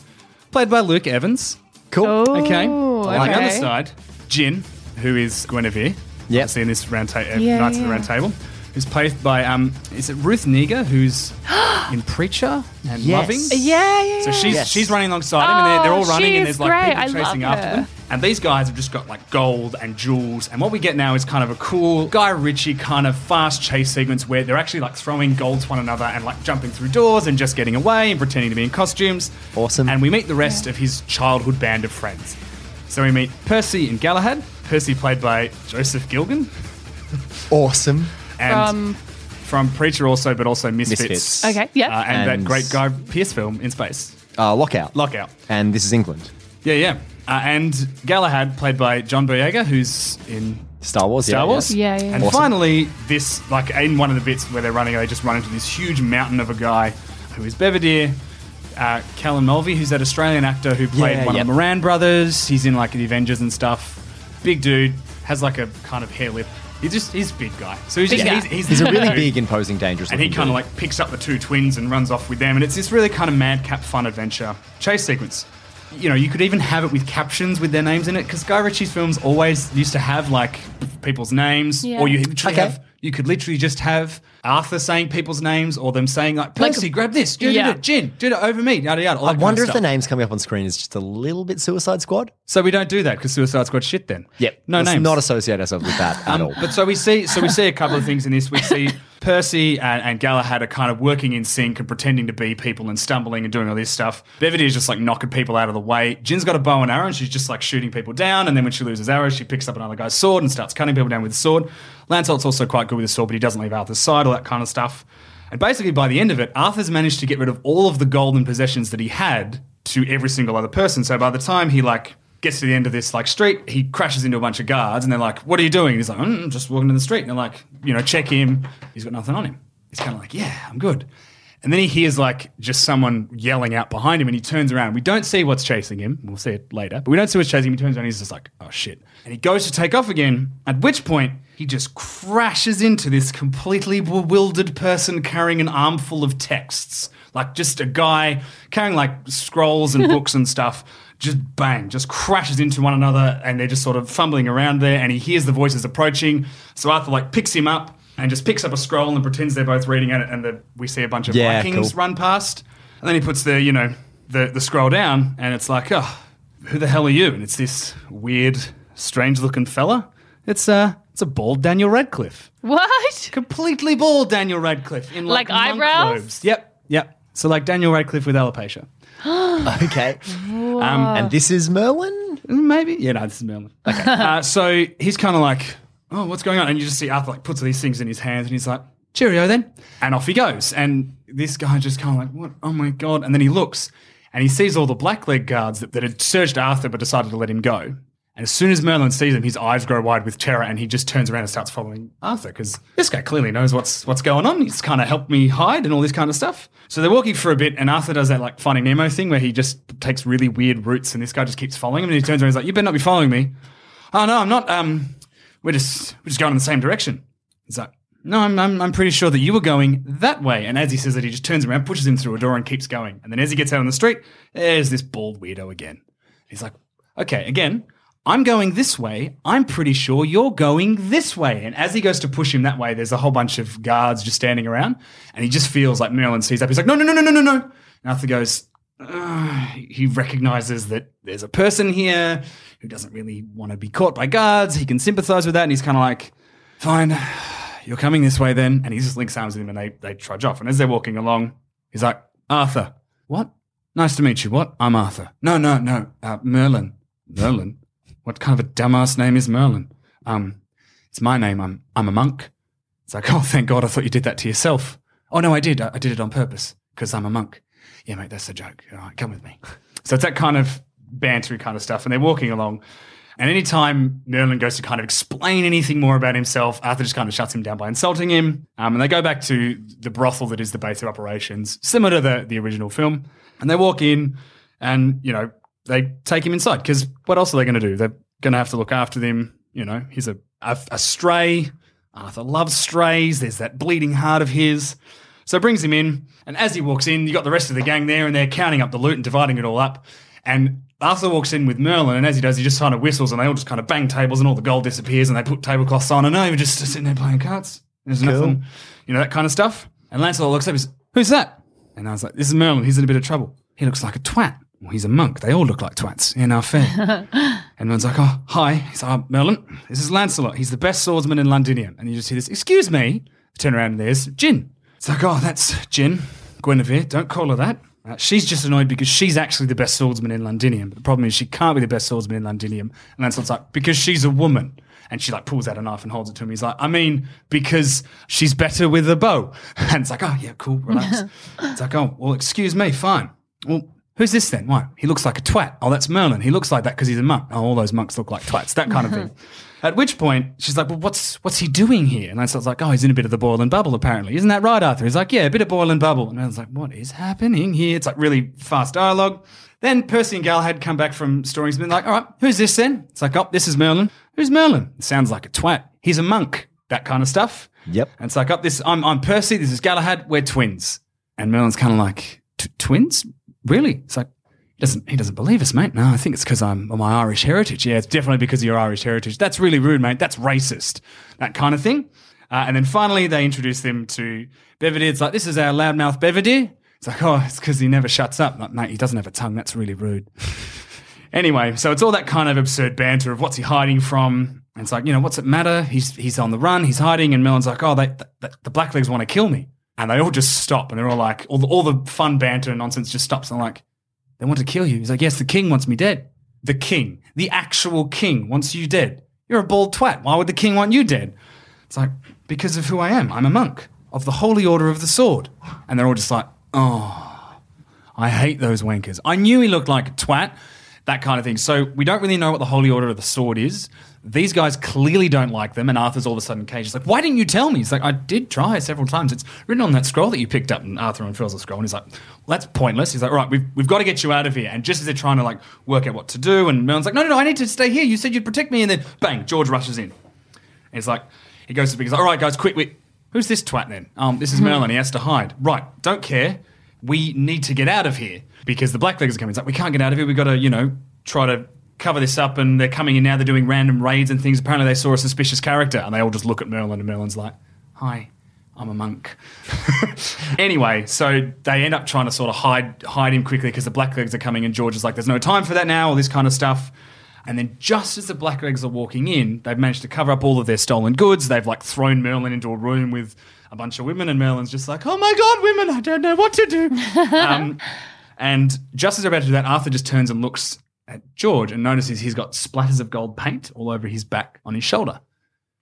S4: played by Luke Evans.
S5: Cool.
S4: Okay. On the
S7: okay.
S4: other side, Jin, who is Guinevere.
S5: Yep.
S4: Obviously in this round ta- uh,
S7: Yeah,
S4: Knights of the
S7: yeah.
S4: Round Table. Who's played by, um, is it Ruth Negga, who's [gasps] in Preacher and
S5: Yes.
S4: Loving?
S7: Yeah, yeah.
S4: So she's
S5: Yes.
S4: she's running alongside him, and they're, they're all
S7: Oh,
S4: running, and
S7: she's
S4: there's like
S7: great.
S4: people
S7: I
S4: chasing after
S7: her.
S4: them. And these guys have just got like gold and jewels. And what we get now is kind of a cool Guy Ritchie kind of fast chase sequence where they're actually like throwing gold to one another and like jumping through doors and just getting away and pretending to be in costumes.
S5: Awesome.
S4: And we meet the rest of his childhood band of friends. So we meet Percy and Galahad. Percy played by Joseph Gilgun.
S5: Awesome.
S4: And
S7: From
S4: from Preacher also, but also Misfits.
S5: Misfits.
S7: Okay, yep.
S4: Uh, and,
S5: And-
S4: that great Guy Pearce film in space.
S5: Uh, lockout.
S4: Lockout.
S5: And this is England.
S4: Yeah, yeah. Uh, and Galahad, played by John Boyega, who's in
S5: Star Wars.
S4: Star
S5: yeah,
S4: Wars.
S7: Yeah, yeah.
S4: And
S5: Awesome.
S4: finally, this, like, in one of the bits where they're running, they just run into this huge mountain of a guy who is Belvedere. Uh, Callan Mulvey, who's that Australian actor who played
S5: Yeah,
S4: one
S5: yep.
S4: of the Moran brothers. He's in, like, the Avengers and stuff. Big dude, has, like, a kind of hair lip. He's just, he's a big guy. So he's just,
S7: Big
S4: he's,
S7: guy.
S4: he's,
S5: He's a really [laughs] big, imposing, dangerous.
S4: And he kind of like picks up the two twins and runs off with them. And it's this really kind of madcap fun adventure chase sequence. You know, you could even have it with captions with their names in it because Guy Ritchie's films always used to have like people's names,
S7: Yeah.
S4: or you literally
S5: Okay.
S4: have. You could literally just have Arthur saying people's names, or them saying like,
S7: Like-
S4: "Percy, grab this, do
S7: Yeah.
S4: it, Jin, do it over me, yada yada." all
S5: I
S4: that kind of
S5: wonder if the names coming up on screen is just a little bit Suicide Squad.
S4: So we don't do that because Suicide Squad shit. Then yep, no
S5: Let's
S4: names.
S5: not associate ourselves with that at
S4: Um,
S5: all.
S4: but so we see, so we see a couple of things in this. We see [laughs] Percy and, and Galahad are kind of working in sync and pretending to be people and stumbling and doing all this stuff. Bevity is just like knocking people out of the way. Jin's got a bow and arrow and she's just like shooting people down. And then when she loses arrows, she picks up another guy's sword and starts cutting people down with the sword. Lancelot's also quite good with the sword, but he doesn't leave Arthur's side, all that kind of stuff. And basically, by the end of it, Arthur's managed to get rid of all of the golden possessions that he had to every single other person. So by the time he like gets to the end of this like street, he crashes into a bunch of guards, and they're like, "What are you doing?" And he's like, mm, "Just walking down the street." And they're like, "You know, check him. He's got nothing on him." He's kind of like, "Yeah, I'm good." And then he hears like just someone yelling out behind him, and he turns around. We don't see what's chasing him. We'll see it later, but we don't see what's chasing him. He turns around, he's just like, "Oh shit!" And he goes to take off again. At which point, he just crashes into this completely bewildered person carrying an armful of texts, like just a guy carrying like scrolls and [laughs] books and stuff. Just bang, just crashes into one another, and they're just sort of fumbling around there. And he hears the voices approaching, so Arthur like picks him up and just picks up a scroll and pretends they're both reading at it, and the, we see a bunch of
S5: Yeah,
S4: Vikings
S5: cool.
S4: run past, and then he puts the you know the the scroll down, and it's like, oh, who the hell are you? And it's this weird, strange looking fella. It's uh it's a bald Daniel Radcliffe,
S7: What?
S4: completely bald Daniel Radcliffe in like,
S7: Like
S4: monk
S7: eyebrows?
S4: robes. Yep, yep. So like Daniel Radcliffe with alopecia. [gasps]
S5: okay.
S4: Um,
S5: And this is Merwin?
S4: maybe. Yeah, no, this is Merlin. Okay. [laughs] uh, so he's kind of like, oh, what's going on? And you just see Arthur like puts these things in his hands and he's like, cheerio then. And off he goes. And this guy just kind of like, what? Oh my God. And then he looks and he sees all the Blackleg guards that, that had searched Arthur but decided to let him go. And as soon as Merlin sees him, his eyes grow wide with terror, and he just turns around and starts following Arthur because this guy clearly knows what's what's going on. He's kind of helped me hide and all this kind of stuff. So they're walking for a bit, and Arthur does that like Finding Nemo thing where he just takes really weird routes, and this guy just keeps following him. And he turns around, and he's like, "You better not be following me." Oh no, I'm not. Um, we're just we're just going in the same direction. He's like, "No, I'm I'm, I'm pretty sure that you were going that way." And as he says that, he just turns around, pushes him through a door, and keeps going. And then as he gets out on the street, there's this bald weirdo again. He's like, "Okay, again." I'm going this way. I'm pretty sure you're going this way. And as he goes to push him that way, there's a whole bunch of guards just standing around. And he just feels like Merlin sees up. He's like, no, no, no, no, no, no, no. And Arthur goes, he recognizes that there's a person here who doesn't really want to be caught by guards. He can sympathize with that. And he's kind of like, fine, you're coming this way then. And he just links arms with him and they, they trudge off. And as they're walking along, he's like, Arthur, what? Nice to meet you. What? I'm Arthur. No, no, no, uh, Merlin. Merlin? What kind of a dumbass name is Merlin? Um, it's my name. I'm I'm a monk. It's like, [laughs] oh, thank God, I thought you did that to yourself. Oh no, I did. I, I did it on purpose because I'm a monk. Yeah, mate, that's a joke. All right, come with me. So it's that kind of bantery kind of stuff, and they're walking along. And anytime Merlin goes to kind of explain anything more about himself, Arthur just kind of shuts him down by insulting him. Um, and they go back to the brothel that is the base of operations, similar to the, the original film. And they walk in, and you know they take him inside because what else are they going to do? They're going to have to look after them. You know, he's a, a, a stray. Arthur loves strays. There's that bleeding heart of his. So brings him in, and as he walks in, you got the rest of the gang there, and they're counting up the loot and dividing it all up. And Arthur walks in with Merlin, and as he does, he just kind of whistles, and they all just kind of bang tables, and all the gold disappears, and they put tablecloths on, and no, we're just sitting there playing cards. There's nothing, you know, that kind of stuff. And Lancelot looks up, and says, "Who's that?" And I was like, "This is Merlin. He's in a bit of trouble. He looks like a twat." Well, he's a monk. They all look like twats in our fair. [laughs] and Merlin's like, oh, hi. He's like, oh, Merlin, this is Lancelot. He's the best swordsman in Londinium. And you just hear this, excuse me. Turn around and there's Jin. It's like, oh, that's Jin. Guinevere. Don't call her that. Uh, she's just annoyed because she's actually the best swordsman in Londinium. But the problem is she can't be the best swordsman in Londinium. And Lancelot's like, because she's a woman. And she like pulls out a knife and holds it to him. He's like, I mean, because she's better with a bow. [laughs] And it's like, oh, yeah, cool, relax. [laughs] it's like, oh, well, excuse me, fine. Well, Who's this then? Why? He looks like a twat. Oh, that's Merlin. He looks like that because he's a monk. Oh, all those monks look like twats. That kind of thing. [laughs] At which point, she's like, well, what's what's he doing here? And Lancelot's like, oh, he's in a bit of the boil and bubble, apparently. Isn't that right, Arthur? He's like, yeah, a bit of boil and bubble. And I was like, what is happening here? It's like really fast dialogue. Then Percy and Galahad come back from stories and been like, all right, who's this then? It's like, oh, this is Merlin. Who's Merlin? It sounds like a twat. He's a monk. That kind of stuff.
S5: Yep.
S4: And it's like, oh, this, I'm, I'm Percy. This is Galahad. We're twins. And Merlin's kind of like, twins? Really? It's like, doesn't he doesn't believe us, mate? No, I think it's because I'm my Irish heritage. Yeah, it's definitely because of your Irish heritage. That's really rude, mate. That's racist. That kind of thing. Uh, and then finally, they introduce them to Beverdy. It's like this is our loudmouth Beverdy. It's like, oh, it's because he never shuts up. Like, mate, he doesn't have a tongue. That's really rude. [laughs] anyway, so it's all that kind of absurd banter of what's he hiding from. And it's like, you know, what's it matter? He's he's on the run. He's hiding. And Merlin's like, oh, they, the, the Blacklegs want to kill me. And they all just stop, and they're all like, all the, all the fun banter and nonsense just stops. And I'm like, they want to kill you. He's like, yes, the king wants me dead. The king, the actual king, wants you dead. You're a bald twat. Why would the king want you dead? It's like, because of who I am. I'm a monk of the Holy Order of the Sword. And they're all just like, oh, I hate those wankers. I knew he looked like a twat, that kind of thing. So we don't really know what the Holy Order of the Sword is. These guys clearly don't like them, and Arthur's all of a sudden caged. He's like, "Why didn't you tell me?" He's like, "I did try several times. It's written on that scroll that you picked up." And Arthur unfurls the scroll, and he's like, well, "That's pointless." He's like, "All right, we've we've got to get you out of here." And just as they're trying to like work out what to do, and Merlin's like, "No, no, no, I need to stay here. You said you'd protect me." And then bang, George rushes in. And he's like, he goes to. He's like, "All right, guys, quick, quick. Who's this twat then? Um, this is Merlin. He has to hide. Right, don't care. We need to get out of here because the Blacklegs are coming. It's like we can't get out of here. We've got to, you know, try to cover this up. And they're coming in now. They're doing random raids and things. Apparently, they saw a suspicious character, and they all just look at Merlin, and Merlin's like, "Hi." I'm a monk. [laughs] anyway, so they end up trying to sort of hide hide him quickly because the Blacklegs are coming, and George is like, "There's no time for that now," all this kind of stuff. And then just as the Blacklegs are walking in, they've managed to cover up all of their stolen goods. They've like thrown Merlin into a room with a bunch of women, and Merlin's just like, "Oh my god, women! I don't know what to do." [laughs] um, and just as they're about to do that, Arthur just turns and looks at George and notices he's got splatters of gold paint all over his back on his shoulder.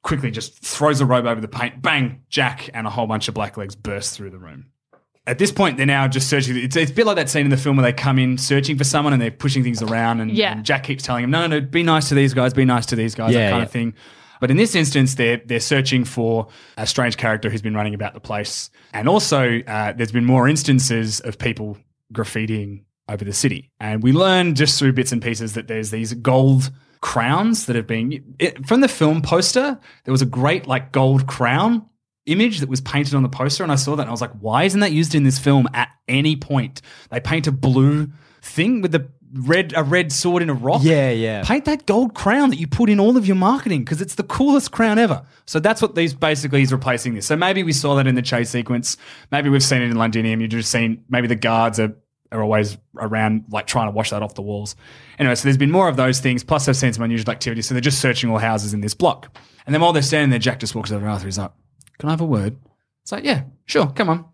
S4: Quickly just throws a robe over the paint, bang, Jack and a whole bunch of blacklegs burst through the room. At this point, they're now just searching. It's, it's a bit like that scene in the film where they come in searching for someone and they're pushing things around, and,
S7: Yeah.
S4: and Jack keeps telling him, "No, no, no, be nice to these guys, be nice to these guys,"
S5: Yeah,
S4: that kind
S5: yeah.
S4: of thing. But in this instance, they're they're searching for a strange character who's been running about the place, and also uh, there's been more instances of people graffitiing over the city. And we learn just through bits and pieces that there's these gold crowns that have been it, from the film poster. There was a great like gold crown image that was painted on the poster, and I saw that and I was like, why isn't that used in this film at any point? They paint a blue thing with the red a red sword in a rock.
S5: Yeah, yeah.
S4: Paint that gold crown that you put in all of your marketing because it's the coolest crown ever. So that's what these basically is replacing this. So maybe we saw that in the chase sequence. Maybe we've seen it in Londinium. You've just seen maybe the guards are are always around like trying to wash that off the walls. Anyway, so there's been more of those things. Plus, they've seen some unusual activity. So they're just searching all houses in this block. And then while they're standing there, Jack just walks over to Arthur. He's like, "Can I have a word?" It's like, "Yeah, sure, come on."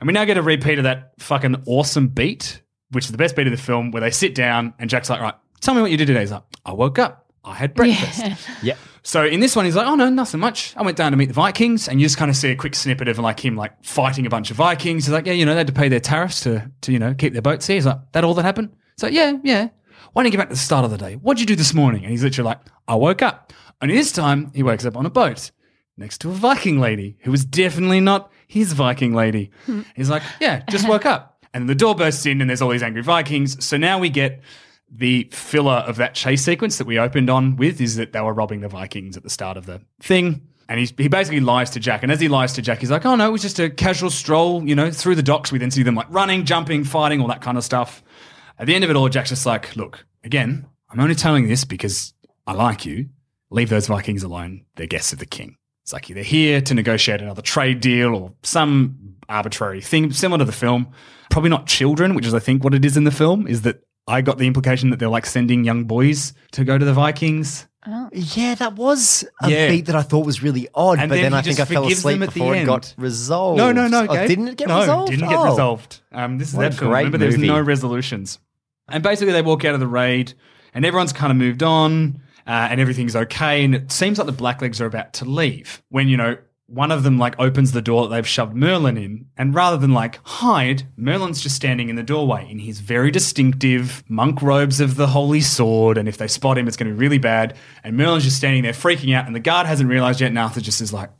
S4: And we now get a repeat of that fucking awesome beat, which is the best beat of the film, where they sit down and Jack's like, "Right, tell me what you did today." He's like, "I woke up, I had breakfast." [laughs]
S5: Yeah.
S4: So in this one, he's like, "Oh no, nothing much. I went down to meet the Vikings," and you just kind of see a quick snippet of like him like fighting a bunch of Vikings. He's like, "Yeah, you know, they had to pay their tariffs to to you know keep their boats here." He's like, "That all that happened?" So yeah, yeah. Why don't you get back to the start of the day? What'd you do this morning? And he's literally like, "I woke up." And this time, he wakes up on a boat next to a Viking lady who was definitely not his Viking lady. Hmm. He's like, "Yeah, just woke up." And the door bursts in, and there's all these angry Vikings. So now we get the filler of that chase sequence that we opened on with is that they were robbing the Vikings at the start of the thing. And he's, he basically lies to Jack. And as he lies to Jack, he's like, oh no, it was just a casual stroll, you know, through the docks. We then see them like running, jumping, fighting, all that kind of stuff. At the end of it all, Jack's just like, look, again, I'm only telling this because I like you. Leave those Vikings alone. They're guests of the king. It's like they're here to negotiate another trade deal or some arbitrary thing similar to the film. Probably not children, which is I think what it is in the film, is that I got the implication that they're like sending young boys to go to the Vikings.
S5: Yeah, that was a
S4: Yeah.
S5: beat that I thought was really odd,
S4: And
S5: but
S4: then
S5: then,
S4: he
S5: I think
S4: just
S5: I fell
S4: forgives them
S5: asleep
S4: at the
S5: before it
S4: end.
S5: got resolved.
S4: No, no, no.
S5: Oh,
S4: Gabe.
S5: didn't it get
S4: no,
S5: resolved?
S4: didn't get
S5: Oh.
S4: resolved. Um, this is
S5: What a
S4: that film.
S5: great
S4: Remember, there's
S5: movie.
S4: no resolutions. And basically, they walk out of the raid, and everyone's kind of moved on, uh, and everything's okay. And it seems like the Blacklegs are about to leave when you know one of them like opens the door that they've shoved Merlin in, and rather than like hide, Merlin's just standing in the doorway in his very distinctive monk robes of the holy sword. And if they spot him, it's going to be really bad. And Merlin's just standing there freaking out, and the guard hasn't realized yet. And Arthur just is like,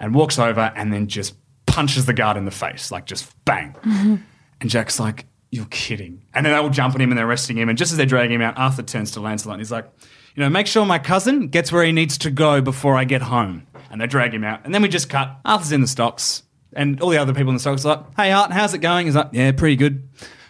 S4: and walks over and then just punches the guard in the face, like just bang. Mm-hmm. And Jack's like, You're kidding. And then they all jump on him and they're arresting him. And just as they're dragging him out, Arthur turns to Lancelot and he's like, You know, make sure my cousin gets where he needs to go before I get home. And they drag him out. And then we just cut. Arthur's in the stocks. And all the other people in the stocks are like, Hey, Art, how's it going? He's like, Yeah, pretty good.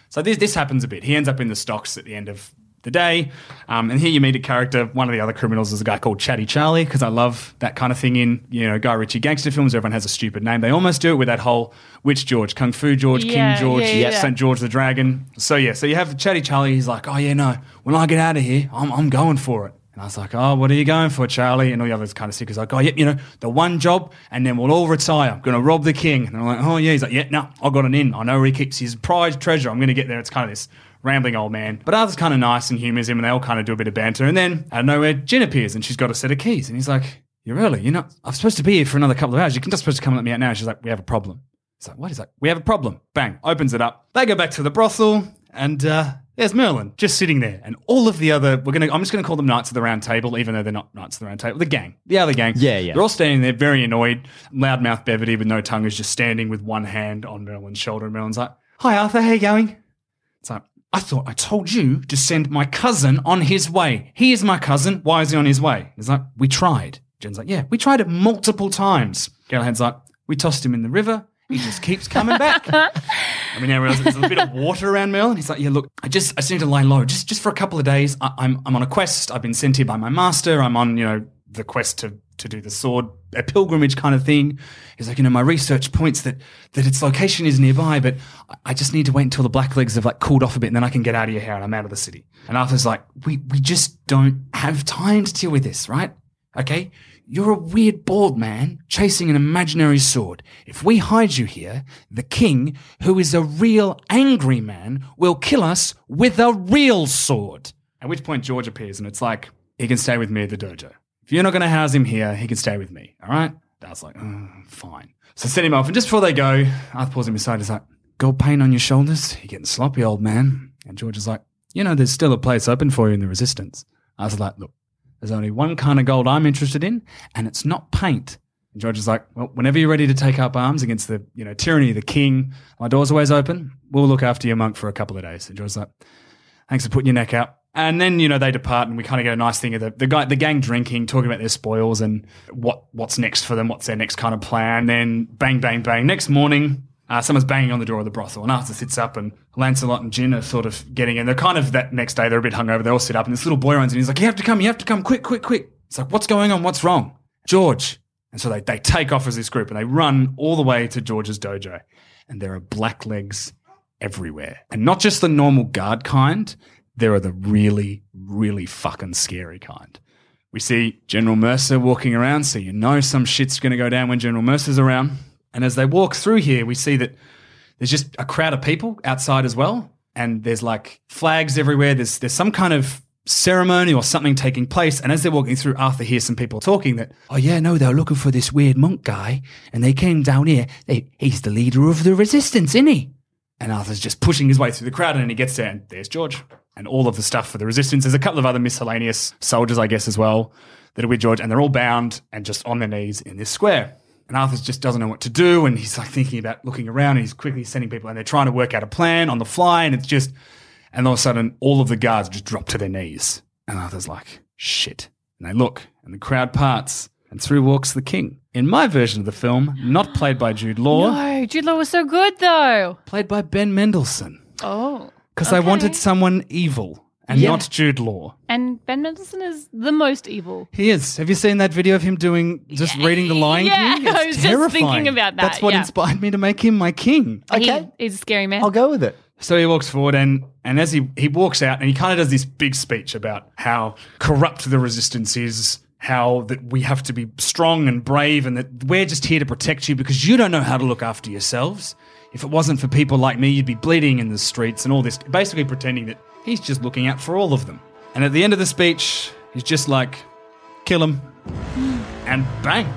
S4: So this, this happens a bit. He ends up in the stocks at the end of the day. Um, and here you meet a character. One of the other criminals is a guy called Chatty Charlie because I love that kind of thing in you know Guy Ritchie gangster films. Everyone has a stupid name. They almost do it with that whole Witch George, Kung Fu George,
S7: Yeah,
S4: King George,
S7: yeah, yeah.
S4: St George the Dragon. So yeah, so you have Chatty Charlie. He's like, oh yeah, no. When I get out of here, I'm, I'm going for it. And I was like, oh, what are you going for, Charlie? And all the others kind of sick. He's like, oh, yeah, you know, the one job, and then we'll all retire. I'm going to rob the king. And I'm like, oh, yeah. He's like, yeah, no, I've got an in. I know where he keeps his prized treasure. I'm going to get there. It's kind of this rambling old man. But Arthur's kind of nice and humours him, and they all kind of do a bit of banter. And then out of nowhere, Jen appears, and she's got a set of keys. And he's like, you're early. You're not, I'm supposed to be here for another couple of hours. You're not supposed to come and let me out now. She's like, we have a problem. It's like, what is that? We have a problem. Bang, opens it up. They go back to the brothel, and uh, there's Merlin just sitting there, and all of the other. We're gonna. I'm just gonna call them Knights of the Round Table, even though they're not Knights of the Round Table. The gang, the other gang.
S5: Yeah, yeah.
S4: They're all standing there, very annoyed. Loudmouth Beverly with no tongue is just standing with one hand on Merlin's shoulder, and Merlin's like, "Hi, Arthur. How you going?" It's like, I thought I told you to send my cousin on his way. He is my cousin. Why is he on his way? He's like, we tried. Jen's like, yeah, we tried it multiple times. Galahad's like, we tossed him in the river. He just keeps coming back. [laughs] I mean, realize there's a bit of water around Merlin. He's like, yeah, look, I just, I just need to lie low, just, just for a couple of days. I, I'm, I'm on a quest. I've been sent here by my master. I'm on, you know, the quest to, to do the sword, a pilgrimage kind of thing. He's like, you know, my research points that, that its location is nearby, but I- I just need to wait until the Blacklegs have like cooled off a bit and then I can get out of your hair and I'm out of the city. And Arthur's like, we, we just don't have time to deal with this, right? Okay. You're a weird bald man chasing an imaginary sword. If we hide you here, the king, who is a real angry man, will kill us with a real sword. At which point George appears and it's like, he can stay with me at the dojo. If you're not going to house him here, he can stay with me. All right? Darth's like, oh, fine. So send him off. And just before they go, Arthur pulls him aside. He's like, gold paint on your shoulders? You're getting sloppy, old man. And George is like, you know, there's still a place open for you in the resistance. I was like, look, there's only one kind of gold I'm interested in, and it's not paint. And George is like, well, whenever you're ready to take up arms against the, you know, tyranny of the king, my door's always open. We'll look after your monk for a couple of days. And George's like, thanks for putting your neck out. And then, you know, they depart and we kind of get a nice thing of the, the guy, the gang drinking, talking about their spoils and what, what's next for them, what's their next kind of plan. Then bang, bang, bang. Next morning, uh, someone's banging on the door of the brothel and Arthur sits up and Lancelot and Jin are sort of getting in. They're kind of that next day, they're a bit hungover. They all sit up and this little boy runs in. He's like, you have to come, you have to come, quick, quick, quick. It's like, what's going on? What's wrong? George. And so they, they take off as this group and they run all the way to George's dojo. And there are black legs everywhere. And not just the normal guard kind, there are the really, really fucking scary kind. We see General Mercer walking around, so you know some shit's going to go down when General Mercer's around. And as they walk through here, we see that there's just a crowd of people outside as well. And there's like flags everywhere. There's, there's some kind of ceremony or something taking place. And as they're walking through, Arthur hears some people talking that, oh, yeah, no, they're looking for this weird monk guy. And they came down here. They, he's the leader of the resistance, isn't he? And Arthur's just pushing his way through the crowd, and he gets there, and there's George. And all of the stuff for the resistance. There's a couple of other miscellaneous soldiers, I guess, as well, that are with George, and they're all bound and just on their knees in this square. And Arthur just doesn't know what to do, and he's like thinking about looking around, and he's quickly sending people, and they're trying to work out a plan on the fly, and it's just, and all of a sudden, all of the guards just drop to their knees. And Arthur's like, shit. And they look, and the crowd parts, and through walks the king. In my version of the film, not played by Jude Law,
S7: No, Jude Law was so good though.
S4: played by Ben Mendelsohn.
S7: Oh.
S4: Because I wanted someone evil and
S7: Yeah.
S4: not Jude Law.
S7: And Ben Mendelsohn is the most evil.
S4: He is. Have you seen that video of him doing just reading The Lion
S7: Yeah,
S4: King? It's
S7: I was just thinking about that,
S4: That's what
S7: yeah.
S4: inspired me to make him my king.
S5: Oh, okay.
S7: He, he's a scary man.
S5: I'll go with it.
S4: So he walks forward and and as he he walks out and he kind of does this big speech about how corrupt the resistance is, how that we have to be strong and brave and that we're just here to protect you because you don't know how to look after yourselves. If it wasn't for people like me, you'd be bleeding in the streets and all this, basically pretending that he's just looking out for all of them. And at the end of the speech, he's just like, kill him. And bang,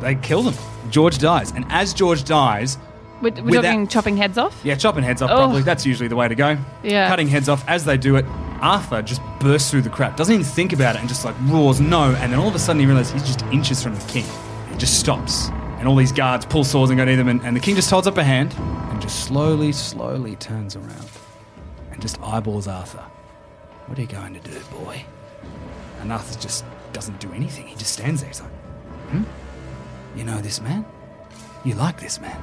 S4: they kill them. George dies. And as George dies,
S7: We're, we're talking chopping heads off.
S4: yeah, chopping heads off
S7: Oh.
S4: probably. That's usually the way to go.
S7: Yeah.
S4: Cutting heads off. As they do it, Arthur just bursts through the crowd. Doesn't even think about it and just like roars no. And then all of a sudden he realizes he's just inches from the king. He just stops. And all these guards pull swords and go near them. And, and the king just holds up a hand and just slowly, slowly turns around and just eyeballs Arthur. What are you going to do, boy? And Arthur just doesn't do anything. He just stands there. He's like, hmm? You know this man? You like this man?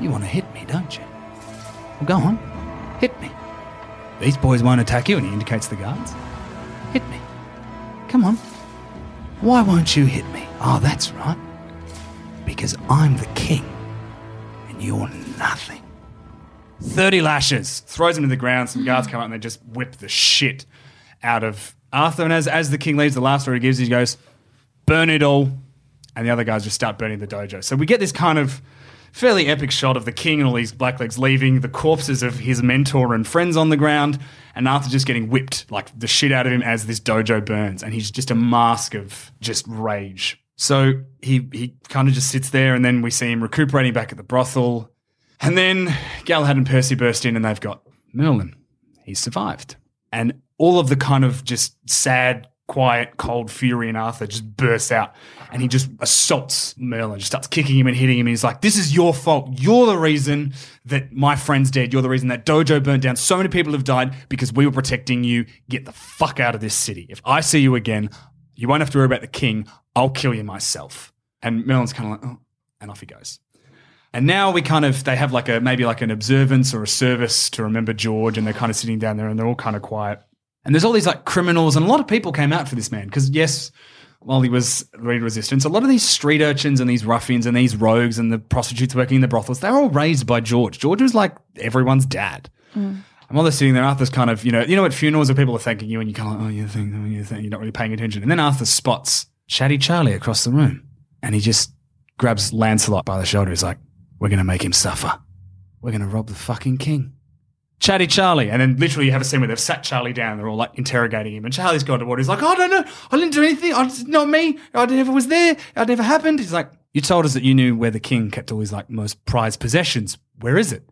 S4: You want to hit me, don't you? Well, go on. Hit me. These boys won't attack you, and he indicates the guards. Hit me. Come on. Why won't you hit me? Oh, that's right. Because I'm the king, and you're nothing. 30 lashes. Throws him to the ground. Some guards come out and they just whip the shit out of Arthur. And as, as the king leaves, the last order he gives, he goes, burn it all. And the other guys just start burning the dojo. So we get this kind of fairly epic shot of the king and all these blacklegs leaving, the corpses of his mentor and friends on the ground, and Arthur just getting whipped like the shit out of him as this dojo burns. And he's just a mask of just rage. So he, he kind of just sits there, and then we see him recuperating back at the brothel. And then Galahad and Percy burst in, and they've got Merlin. He's survived. And all of the kind of just sad, quiet, cold fury in Arthur just bursts out. And he just assaults Merlin, just starts kicking him and hitting him. And he's like, This is your fault. You're the reason that my friend's dead. You're the reason that dojo burned down. So many people have died because we were protecting you. Get the fuck out of this city. If I see you again, you won't have to worry about the king. I'll kill you myself. And Merlin's kind of like, Oh, and off he goes. And now we kind of they have like a maybe like an observance or a service to remember George, and they're kind of sitting down there and they're all kind of quiet. And there's all these like criminals, and a lot of people came out for this man because yes, while he was lead resistance, a lot of these street urchins and these ruffians and these rogues and the prostitutes working in the brothels, they were all raised by George. George was like everyone's dad. Mm. And while they're sitting there, Arthur's kind of, you know, you know at funerals where people are thanking you and you kind of like, oh, you think, oh, you think, you're not really paying attention. And then Arthur spots Chatty Charlie across the room. And he just grabs Lancelot by the shoulder. He's like, We're going to make him suffer. We're going to rob the fucking king. Chatty Charlie. And then literally you have a scene where they've sat Charlie down. They're all like interrogating him. And Charlie's gone to water. He's like, oh, no, no, I didn't do anything. I, it's not me. I never was there. It never happened. He's like, you told us that you knew where the king kept all his like most prized possessions. Where is it?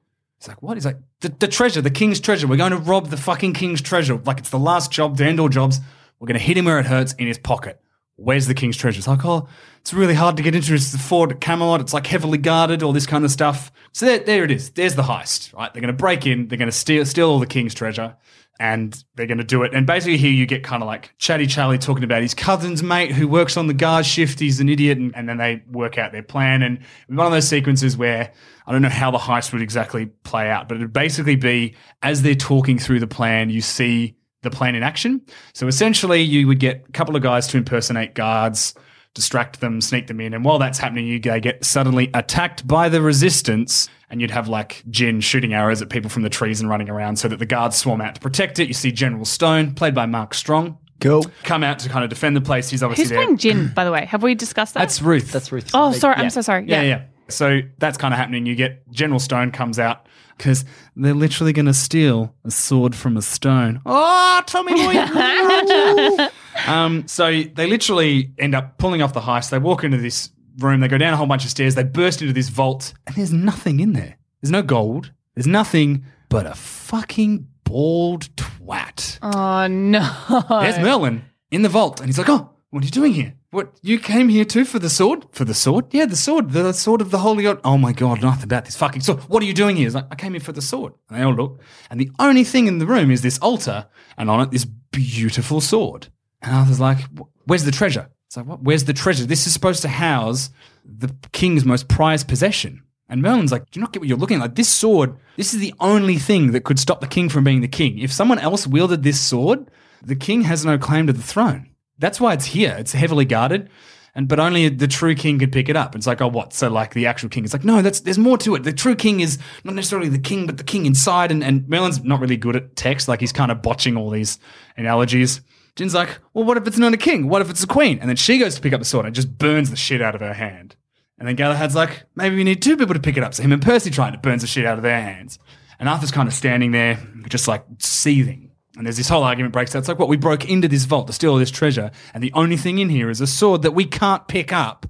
S4: He's like, what? He's like, the, the treasure, the king's treasure. We're going to rob the fucking king's treasure. Like it's the last job, the end all jobs. We're going to hit him where it hurts in his pocket. Where's the king's treasure? It's like, oh, it's really hard to get into. It's the fort Camelot. It's like heavily guarded, all this kind of stuff. So there, there it is. There's the heist, right? They're going to break in. They're going to steal, steal all the king's treasure, and they're going to do it. And basically, here you get kind of like Chatty Charlie talking about his cousin's mate who works on the guard shift. He's an idiot, and, and then they work out their plan. And one of those sequences where I don't know how the heist would exactly play out, but it would basically be as they're talking through the plan, you see the plan in action. So essentially, you would get a couple of guys to impersonate guards, distract them, sneak them in, and while that's happening, you get suddenly attacked by the resistance, and you'd have like Jin shooting arrows at people from the trees and running around, so that the guards swarm out to protect it. You see General Stone, played by Mark Strong.
S5: Cool.
S4: Come out to kind of defend the place. He's obviously
S7: Who's
S4: there.
S7: playing Jin, by the way? Have we discussed that?
S4: That's Ruth.
S5: That's Ruth.
S7: oh, sorry.
S5: Yeah.
S7: I'm so sorry.
S4: Yeah, yeah. So that's kind of happening. You get General Stone comes out because they're literally going to steal a sword from a stone. Oh, Tommy Boy. [laughs] um, so they literally end up pulling off the heist. They walk into this room. They go down a whole bunch of stairs. They burst into this vault, and there's nothing in there. There's no gold. There's nothing but a fucking bald twat.
S7: Oh no.
S4: There's Merlin in the vault, and he's like, "Oh, what are you doing here? What you came here too for the sword? For the sword? Yeah, the sword, the sword of the holy god. Oh my god, nothing about this fucking sword. What are you doing here?" Like, "I came here for the sword." And they all look, and the only thing in the room is this altar, and on it this beautiful sword. And Arthur's like, "Where's the treasure?" It's like, "What? Where's the treasure? This is supposed to house the king's most prized possession." And Merlin's like, do you not get what you're looking at? Like, this sword, this is the only thing that could stop the king from being the king. If someone else wielded this sword, the king has no claim to the throne. That's why it's here. It's heavily guarded. And but only the true king could pick it up. It's like, oh, what? So like the actual king. It's like, no, that's there's more to it. The true king is not necessarily the king, but the king inside. And, and Merlin's not really good at text. Like he's kind of botching all these analogies. Jin's like, well, what if it's not a king? What if it's a queen? And then she goes to pick up the sword and just burns the shit out of her hand. And then Galahad's like, maybe we need two people to pick it up. So him and Percy try and it burns the shit out of their hands. And Arthur's kind of standing there, just like seething. And there's this whole argument breaks out. It's like, what? We broke into this vault to steal all this treasure, and the only thing in here is a sword that we can't pick up.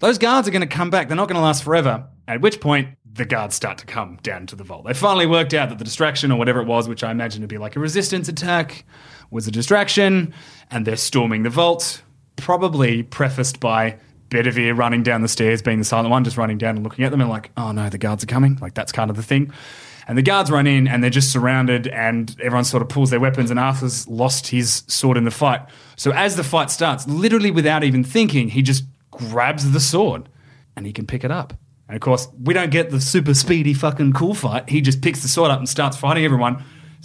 S4: Those guards are going to come back. They're not going to last forever. At which point, the guards start to come down to the vault. They finally worked out that the distraction or whatever it was, which I imagine to be like a resistance attack, was a distraction, and they're storming the vault. Probably prefaced by Bedivere running down the stairs, being the silent one, just running down and looking at them and like, oh no, the guards are coming. Like that's kind of the thing. And the guards run in and they're just surrounded and everyone sort of pulls their weapons and Arthur's lost his sword in the fight. So as the fight starts, literally without even thinking, he just grabs the sword and he can pick it up. And of course, we don't get the super speedy fucking cool fight. He just picks the sword up and starts fighting everyone.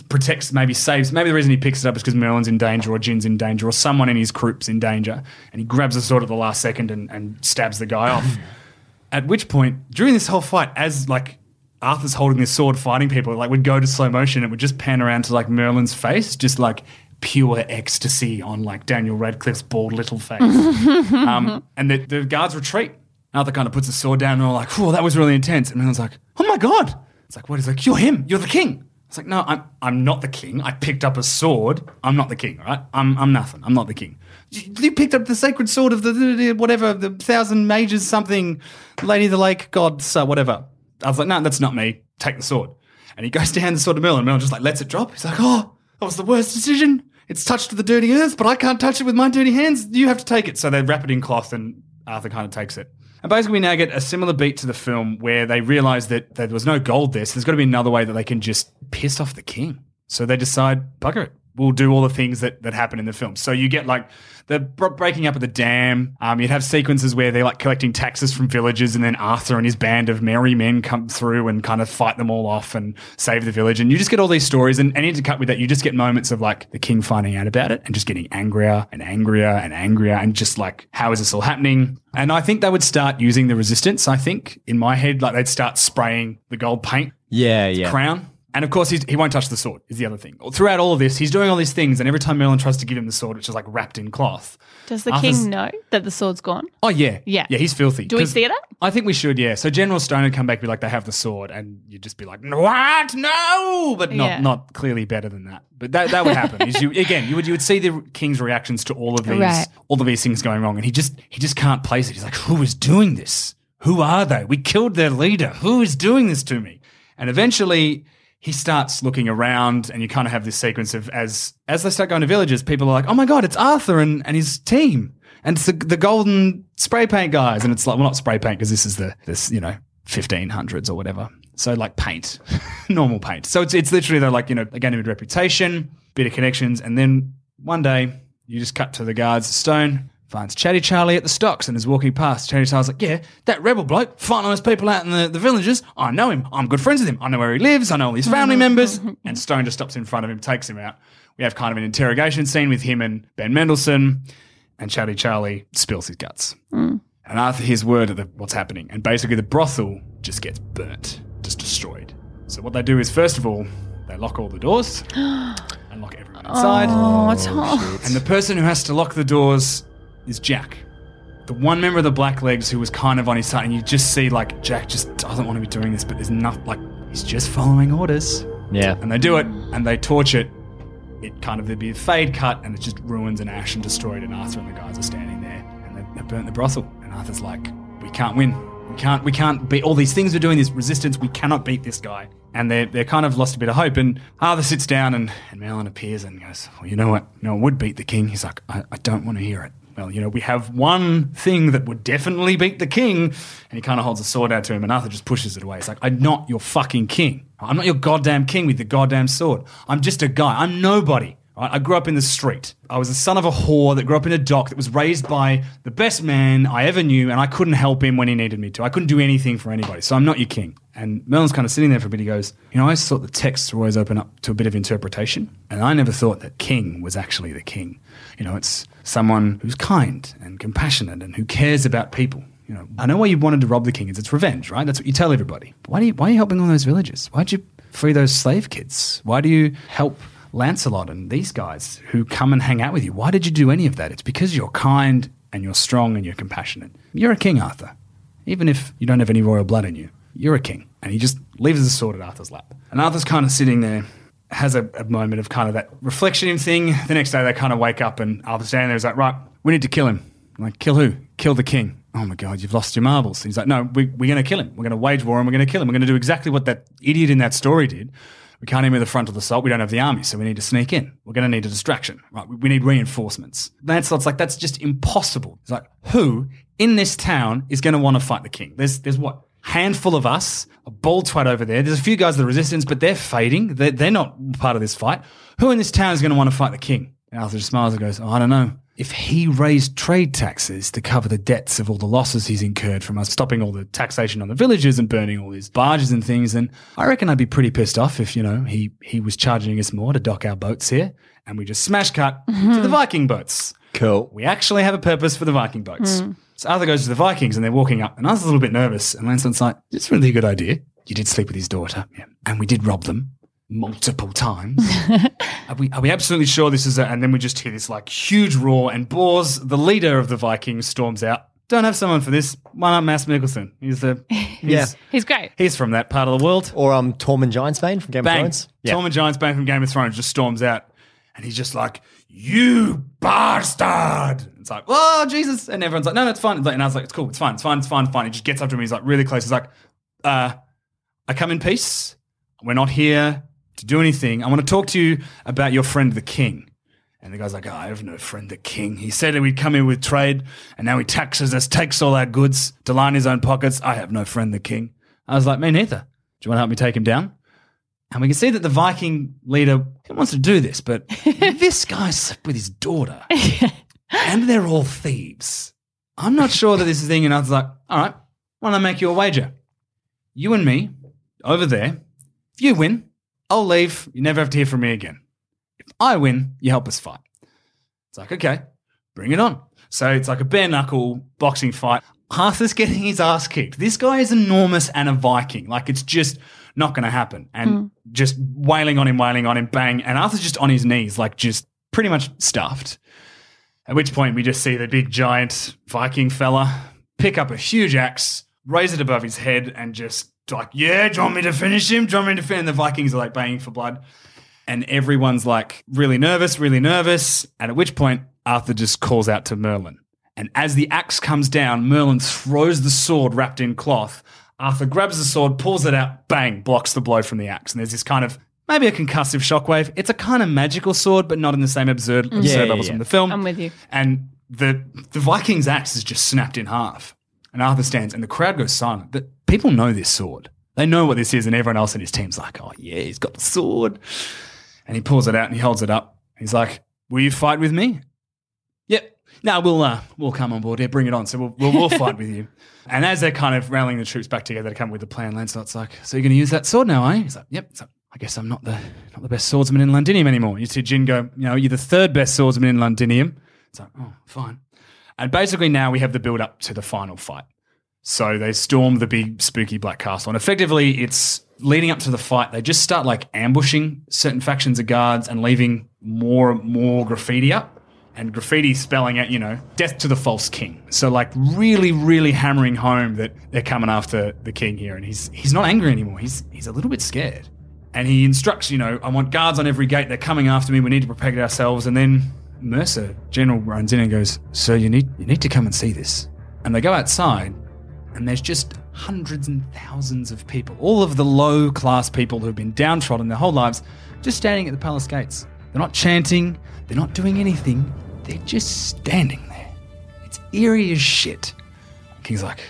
S4: Protects, maybe saves. Maybe the reason he picks it up is because Merlin's in danger or Jin's in danger or someone in his group's in danger. And he grabs the sword at the last second and, and stabs the guy off. [clears throat] At which point, during this whole fight, as like Arthur's holding this sword fighting people, like would go to slow motion, it would just pan around to like Merlin's face, just like pure ecstasy on like Daniel Radcliffe's bald little face. [laughs] um, and the, the guards retreat. Arthur kind of puts the sword down and we're like, whoa, that was really intense. And Merlin's like, oh my God. It's like, what? He's like, you're him. You're the king. It's like, no, I'm, I'm not the king. I picked up a sword. I'm not the king, all right? I'm, I'm nothing. I'm not the king. You you picked up the sacred sword of the, the, the- whatever, the thousand mages, something, Lady of the Lake, gods, uh, whatever. I was like, no, that's not me. Take the sword. And he goes to hand the sword to Merlin. Merlin just like lets it drop. He's like, oh, that was the worst decision. It's touched to the dirty earth, but I can't touch it with my dirty hands. You have to take it. So they wrap it in cloth and Arthur kind of takes it. And basically, we now get a similar beat to the film where they realize that, that there was no gold there. So there's got to be another way that they can just piss off the king. So they decide, bugger it. We'll do all the things that, that happen in the film. So you get like the breaking up of the dam. Um, you'd have sequences where they're like collecting taxes from villagers, and then Arthur and his band of merry men come through and kind of fight them all off and save the village. And you just get all these stories. And, and intercut with that, you just get moments of like the king finding out about it and just getting angrier and angrier and angrier, and just like, how is this all happening? And I think they would start using the resistance. I think in my head, like they'd start spraying the gold paint
S5: Yeah, yeah.
S4: crown And of course, he's, he won't touch the sword, is the other thing. Throughout all of this, he's doing all these things, and every time Merlin tries to give him the sword, which is like wrapped in cloth.
S7: Does the
S4: Arthur's-
S7: king know that the sword's gone?
S4: Oh, yeah.
S7: Yeah.
S4: Yeah, he's filthy.
S7: Do we see that?
S4: I think we should, yeah. So General Stone would come back and be like, they have the sword, and you'd just be like, what? No! But not,
S7: Yeah.
S4: not clearly better than that. But that, that would happen. is you, [laughs] again, you would, you would see the king's reactions to all of these,
S7: Right.
S4: all of these things going wrong, and he just, he just can't place it. He's like, who is doing this? Who are they? We killed their leader. Who is doing this to me? And eventually, he starts looking around, and you kind of have this sequence of as as they start going to villages, people are like, "Oh my god, it's Arthur and, and his team, and it's the, the golden spray paint guys." And it's like, well, not spray paint because this is the this you know fifteen hundreds or whatever. So like paint, [laughs] normal paint. So it's it's literally they're like you know a reputation, bit of connections, and then one day you just cut to the guards Stone. Finds Chatty Charlie at the stocks and is walking past. Chatty Charlie's like, Yeah, that rebel bloke fighting those people out in the, the villages. I know him. I'm good friends with him. I know where he lives. I know all his family mm-hmm. members. And Stone just stops in front of him, takes him out. We have kind of an interrogation scene with him and Ben Mendelsohn. And Chatty Charlie spills his guts. Mm. And Arthur hears word of the, what's happening. And basically, the brothel just gets burnt, just destroyed. So, what they do is, first of all, they lock all the doors [gasps] and lock everyone oh, inside.
S7: Oh, it's hot.
S4: And the person who has to lock the doors is Jack. The one member of the Blacklegs who was kind of on his side, and you just see like Jack just doesn't want to be doing this, but there's nothing like he's just following orders.
S5: Yeah.
S4: And they do it, and they torch it. It kind of there'd be a fade cut, and it just ruins and ash and destroyed. And Arthur and the guys are standing there, and they, they burnt the brothel. And Arthur's like, "We can't win. We can't. We can't beat all these things we're doing. This resistance. We cannot beat this guy." And they're they're kind of lost a bit of hope. And Arthur sits down, and and Merlin appears and goes, "Well, you know what? No one would beat the king." He's like, "I, I don't want to hear it." Well, you know, we have one thing that would definitely beat the king. And he kind of holds a sword out to him, and Arthur just pushes it away. He's like, I'm not your fucking king. I'm not your goddamn king with the goddamn sword. I'm just a guy. I'm nobody. I grew up in the street. I was the son of a whore that grew up in a dock that was raised by the best man I ever knew, and I couldn't help him when he needed me to. I couldn't do anything for anybody. So I'm not your king. And Merlin's kind of sitting there for a bit. He goes, You know, I always thought the texts were always open up to a bit of interpretation. And I never thought that king was actually the king. You know, it's someone who's kind and compassionate and who cares about people. You know, I know why you wanted to rob the king is it's revenge, right? That's what you tell everybody. Why do you, why are you helping all those villages? Why'd you free those slave kids? Why do you help Lancelot and these guys who come and hang out with you? Why did you do any of that? It's because you're kind and you're strong and you're compassionate. You're a king, Arthur. Even if you don't have any royal blood in you, you're a king. And he just leaves the sword at Arthur's lap. And Arthur's kind of sitting there, has a, a moment of kind of that reflection thing. The next day they kind of wake up and Arthur's standing there. He's like, right, we need to kill him. I'm like, kill who? Kill the king. Oh my God, you've lost your marbles. He's like, no, we, we're going to kill him. We're going to wage war and we're going to kill him. We're going to do exactly what that idiot in that story did. We can't aim with the frontal assault. We don't have the army, so we need to sneak in. We're going to need a distraction, right? We, need reinforcements. Lancelot's like, that's just impossible. He's like, who in this town is going to want to fight the king? There's, there's what? Handful of us, a bald twat over there. There's a few guys of the resistance, but they're fading. They're, they're not part of this fight. Who in this town is going to want to fight the king? And Arthur just smiles and goes, oh, I don't know. If he raised trade taxes to cover the debts of all the losses he's incurred from us stopping all the taxation on the villages and burning all his barges and things, then I reckon I'd be pretty pissed off if, you know, he, he was charging us more to dock our boats here and we just smash cut mm-hmm. to the Viking boats.
S5: Cool.
S4: We actually have a purpose for the Viking boats. Mm. So Arthur goes to the Vikings and they're walking up, and Arthur's a little bit nervous. And Lancelot's like, it's really a good idea. You did sleep with his daughter, yeah. and we did rob them multiple times. [laughs] are, we, are we absolutely sure this is a. And then we just hear this like huge roar, and Bors, the leader of the Vikings, storms out. Don't have someone for this. Why not Mads Mikkelsen? He's the. [laughs] He's,
S5: Yeah.
S7: He's great.
S4: He's from that part of the world.
S5: Or um, Tormund Giantsbane from Game of Thrones. Yeah.
S4: Tormund Giantsbane from Game of Thrones just storms out. And he's just like, You bastard. It's like, Oh, Jesus. And everyone's like, No, no, it's fine. And I was like, It's cool. It's fine. It's fine. It's fine. It's fine. He just gets up to me. He's like, really close. He's like, uh, I come in peace. We're not here to do anything. I want to talk to you about your friend, the king. And the guy's like, oh, I have no friend, the king. He said that we'd come in with trade, and now he taxes us, takes all our goods to line his own pockets. I have no friend, the king. I was like, me neither. Do you want to help me take him down? And we can see that the Viking leader wants to do this, but [laughs] this guy slept with his daughter, and they're all thieves. I'm not sure that this is thing. And I was like, all right, why don't I make you a wager? You and me over there. If you win, I'll leave. You never have to hear from me again. If I win, you help us fight. It's like, okay, bring it on. So it's like a bare knuckle boxing fight. Arthur's getting his ass kicked. This guy is enormous and a Viking. Like it's just not going to happen. And hmm. just wailing on him, wailing on him, bang. And Arthur's just on his knees, like just pretty much stuffed. At which point we just see the big giant Viking fella pick up a huge axe, raise it above his head, and just like, yeah, do you want me to finish him? Do you want me to finish? And the Vikings are like baying for blood. And everyone's like really nervous, really nervous. And at which point Arthur just calls out to Merlin. And as the axe comes down, Merlin throws the sword wrapped in cloth. Arthur grabs the sword, pulls it out, bang, blocks the blow from the axe. And there's this kind of maybe a concussive shockwave. It's a kind of magical sword, but not in the same absurd, mm. absurd
S5: Yeah, yeah,
S4: levels
S5: yeah.
S4: from the film.
S7: I'm with you.
S4: And the the Viking's axe is just snapped in half. And Arthur stands, and the crowd goes silent. But people know this sword. They know what this is, and everyone else in his team's like, "Oh yeah, he's got the sword." And he pulls it out and he holds it up. He's like, "Will you fight with me?" No, we'll uh, we'll come on board. here, bring it on. So we'll we'll, we'll fight with you. [laughs] And as they're kind of rallying the troops back together to come with a plan, Lancelot's like, "So you're going to use that sword now, eh?" He's like, "Yep." So I guess I'm not the not the best swordsman in Londinium anymore. You see Jin go, "You know, you're the third best swordsman in Londinium." It's like, "Oh, fine." And basically now we have the build up to the final fight. So they storm the big spooky black castle, and effectively it's leading up to the fight. They just start like ambushing certain factions of guards and leaving more and more graffiti up, and graffiti spelling out, you know, death to the false king. So like really, really hammering home that they're coming after the king here, and he's he's not angry anymore. He's he's a little bit scared, and he instructs, you know, I want guards on every gate. They're coming after me. We need to protect ourselves, and then. Mercer, General runs in and goes, "Sir, you need you need to come and see this." And they go outside, and there's just hundreds and thousands of people, all of the low class people who've been downtrodden their whole lives, just standing at the palace gates. They're not chanting, they're not doing anything, they're just standing there. It's eerie as shit. King's like,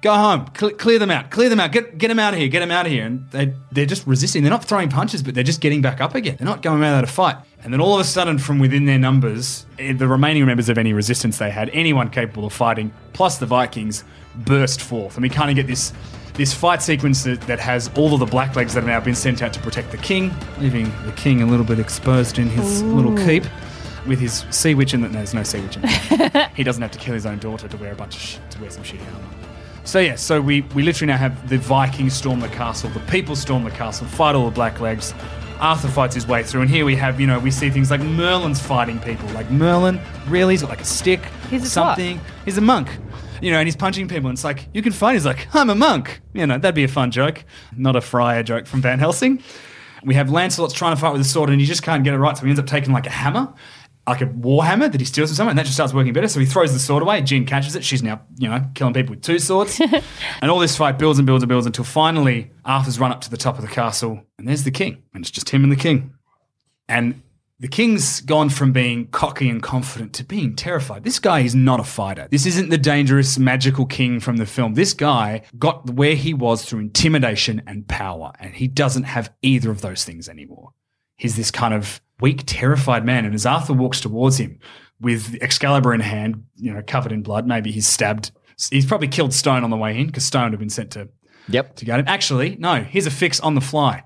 S4: go home, Cle clear them out, clear them out, get, get them out of here, get them out of here. And they, they're just resisting. They're not throwing punches, but they're just getting back up again. They're not going out to fight. And then all of a sudden, from within their numbers, eh, the remaining members of any resistance they had, anyone capable of fighting, plus the Vikings, burst forth. And we kind of get this this fight sequence that, that has all of the blacklegs that have now been sent out to protect the king, leaving the king a little bit exposed in his little keep with his sea witch in the, no, there's no sea witch in there. [laughs] he doesn't have to kill his own daughter to wear a bunch of sh- to wear some shitty armor. So yeah, so we we literally now have the Vikings storm the castle, the people storm the castle, fight all the blacklegs. Arthur fights his way through, and here we have, you know, we see things like Merlin's fighting people. Like Merlin, really, he's got like a stick,
S7: He's a
S4: something. He's a monk, you know, and he's punching people. And it's like you can fight. He's like, I'm a monk. You know, that'd be a fun joke, not a friar joke from Van Helsing. We have Lancelot's trying to fight with a sword, and he just can't get it right, so he ends up taking like a hammer, like a warhammer that he steals from someone, and that just starts working better. So he throws the sword away. Jean catches it. She's now, you know, killing people with two swords. [laughs] and all this fight builds and builds and builds until finally Arthur's run up to the top of the castle, and there's the king, and it's just him and the king. And the king's gone from being cocky and confident to being terrified. This guy is not a fighter. This isn't the dangerous magical king from the film. This guy got where he was through intimidation and power, and he doesn't have either of those things anymore. He's this kind of weak, terrified man. And as Arthur walks towards him with Excalibur in hand, you know, covered in blood, maybe he's stabbed. He's probably killed Stone on the way in because Stone had been sent to
S5: Yep.
S4: to get him. Actually, no, here's a fix on the fly.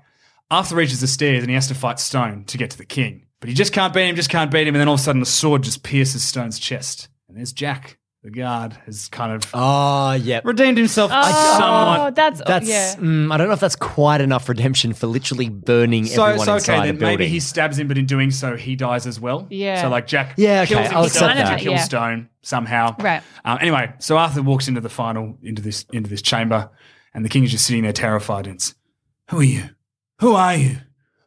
S4: Arthur reaches the stairs and he has to fight Stone to get to the king. But he just can't beat him, just can't beat him. And then all of a sudden, the sword just pierces Stone's chest. And there's Jack, the guard, has kind of
S5: Ah, yeah
S4: redeemed himself
S7: Oh,
S4: somewhat.
S7: that's,
S5: That's
S7: yeah.
S5: mm, I don't know if that's quite enough redemption for literally burning
S4: So,
S5: everyone
S4: so
S5: inside
S4: okay,
S5: a
S4: then
S5: building.
S4: maybe he stabs him, but in doing so, he dies as well.
S7: Yeah.
S4: So, like, Jack
S5: Yeah, okay,
S4: kills
S5: I'll
S4: himself
S5: accept that.
S4: kill
S7: Yeah.
S4: Stone somehow.
S7: Right.
S4: Um, anyway, so Arthur walks into the final, into this, into this chamber, and the king is just sitting there terrified. And it's, who are you? Who are you?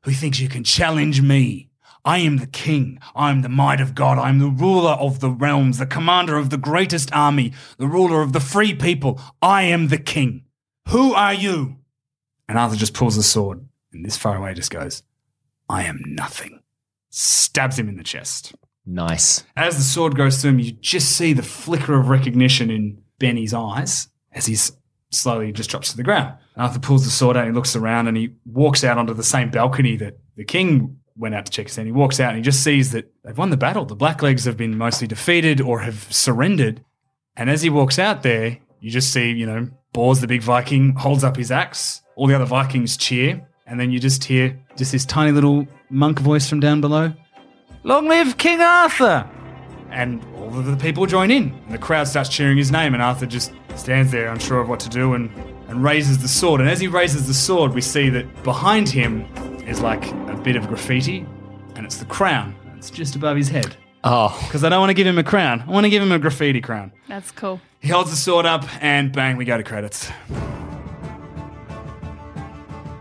S4: Who thinks you can challenge me? I am the king. I am the might of God. I am the ruler of the realms, the commander of the greatest army, the ruler of the free people. I am the king. Who are you? And Arthur just pulls the sword, and this far away just goes, I am nothing. Stabs him in the chest.
S5: nice.
S4: As the sword goes through him, you just see the flicker of recognition in Benny's eyes as he's slowly just drops to the ground. Arthur pulls the sword out, and he looks around, and he walks out onto the same balcony that the king went out to check us in. He walks out and he just sees that they've won the battle. The Blacklegs have been mostly defeated or have surrendered. And as he walks out there, you just see, you know, Bors the big Viking holds up his axe. All the other Vikings cheer. And then you just hear just this tiny little monk voice from down below. Long live King Arthur! And all of the people join in. And the crowd starts cheering his name, and Arthur just stands there, unsure of what to do. And and raises the sword. And as he raises the sword, we see that behind him is like a bit of graffiti, and it's the crown. It's just above his head.
S5: Oh,
S4: Because I don't want to give him a crown. I want to give him a graffiti crown.
S7: That's cool.
S4: He holds the sword up, and bang, we go to credits.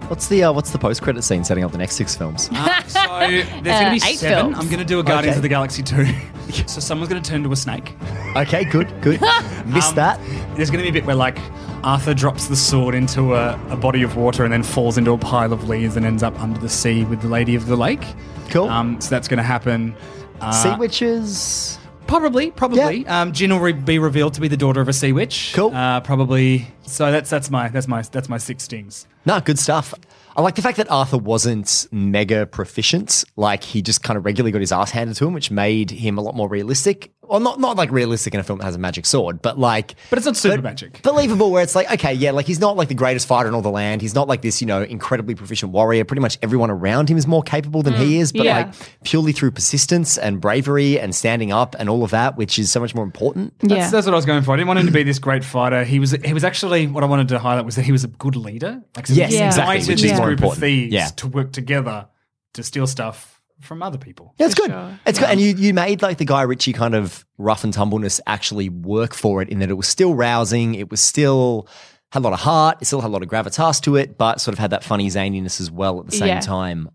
S5: what's the uh, what's the post credit scene setting up the next six films?
S4: So [laughs] there's going to be
S7: Uh, eight
S4: seven.
S7: films.
S4: I'm going to do a Guardians
S5: Okay.
S4: of the Galaxy 2. [laughs] so someone's going to turn to a snake.
S5: okay, good, good. [laughs] Missed
S4: Um,
S5: that.
S4: There's going to be a bit where, like, Arthur drops the sword into a, a body of water and then falls into a pile of leaves and ends up under the sea with the Lady of the Lake.
S5: Cool.
S4: Um, so that's going to happen. Uh,
S5: sea witches.
S4: Probably, probably. Um, Jin will re- be revealed to be the daughter of a sea witch.
S5: Cool.
S4: Uh, probably. So that's that's my that's my that's my six stings.
S5: No, good stuff. I like the fact that Arthur wasn't mega proficient. Like he just kind of regularly got his ass handed to him, which made him a lot more realistic. Well, not not like realistic in a film that has a magic sword, but like
S4: But it's not super magic.
S5: believable. Where it's like, okay, yeah, like he's not like the greatest fighter in all the land. He's not like this, you know, incredibly proficient warrior. Pretty much everyone around him is more capable than he mm. is, but
S7: yeah.
S5: like purely through persistence and bravery and standing up and all of that, which is so much more important.
S4: That's,
S7: Yeah.
S4: that's what I was going for. I didn't want him to be this great fighter. He was he was actually what I wanted to highlight was that he was a good leader. Like so
S5: Yes,
S7: Yeah.
S5: exactly, which
S4: this
S5: is more
S4: group of
S5: important.
S4: thieves
S5: Yeah.
S4: to work together to steal stuff from other people.
S5: Yeah, it's good.
S7: sure.
S5: It's good. And you, you made like the Guy Ritchie kind of rough and tumbleness actually work for it in that it was still rousing. It was still had a lot of heart. It still had a lot of gravitas to it, but sort of had that funny zaniness as well at the same
S7: Yeah.
S5: time.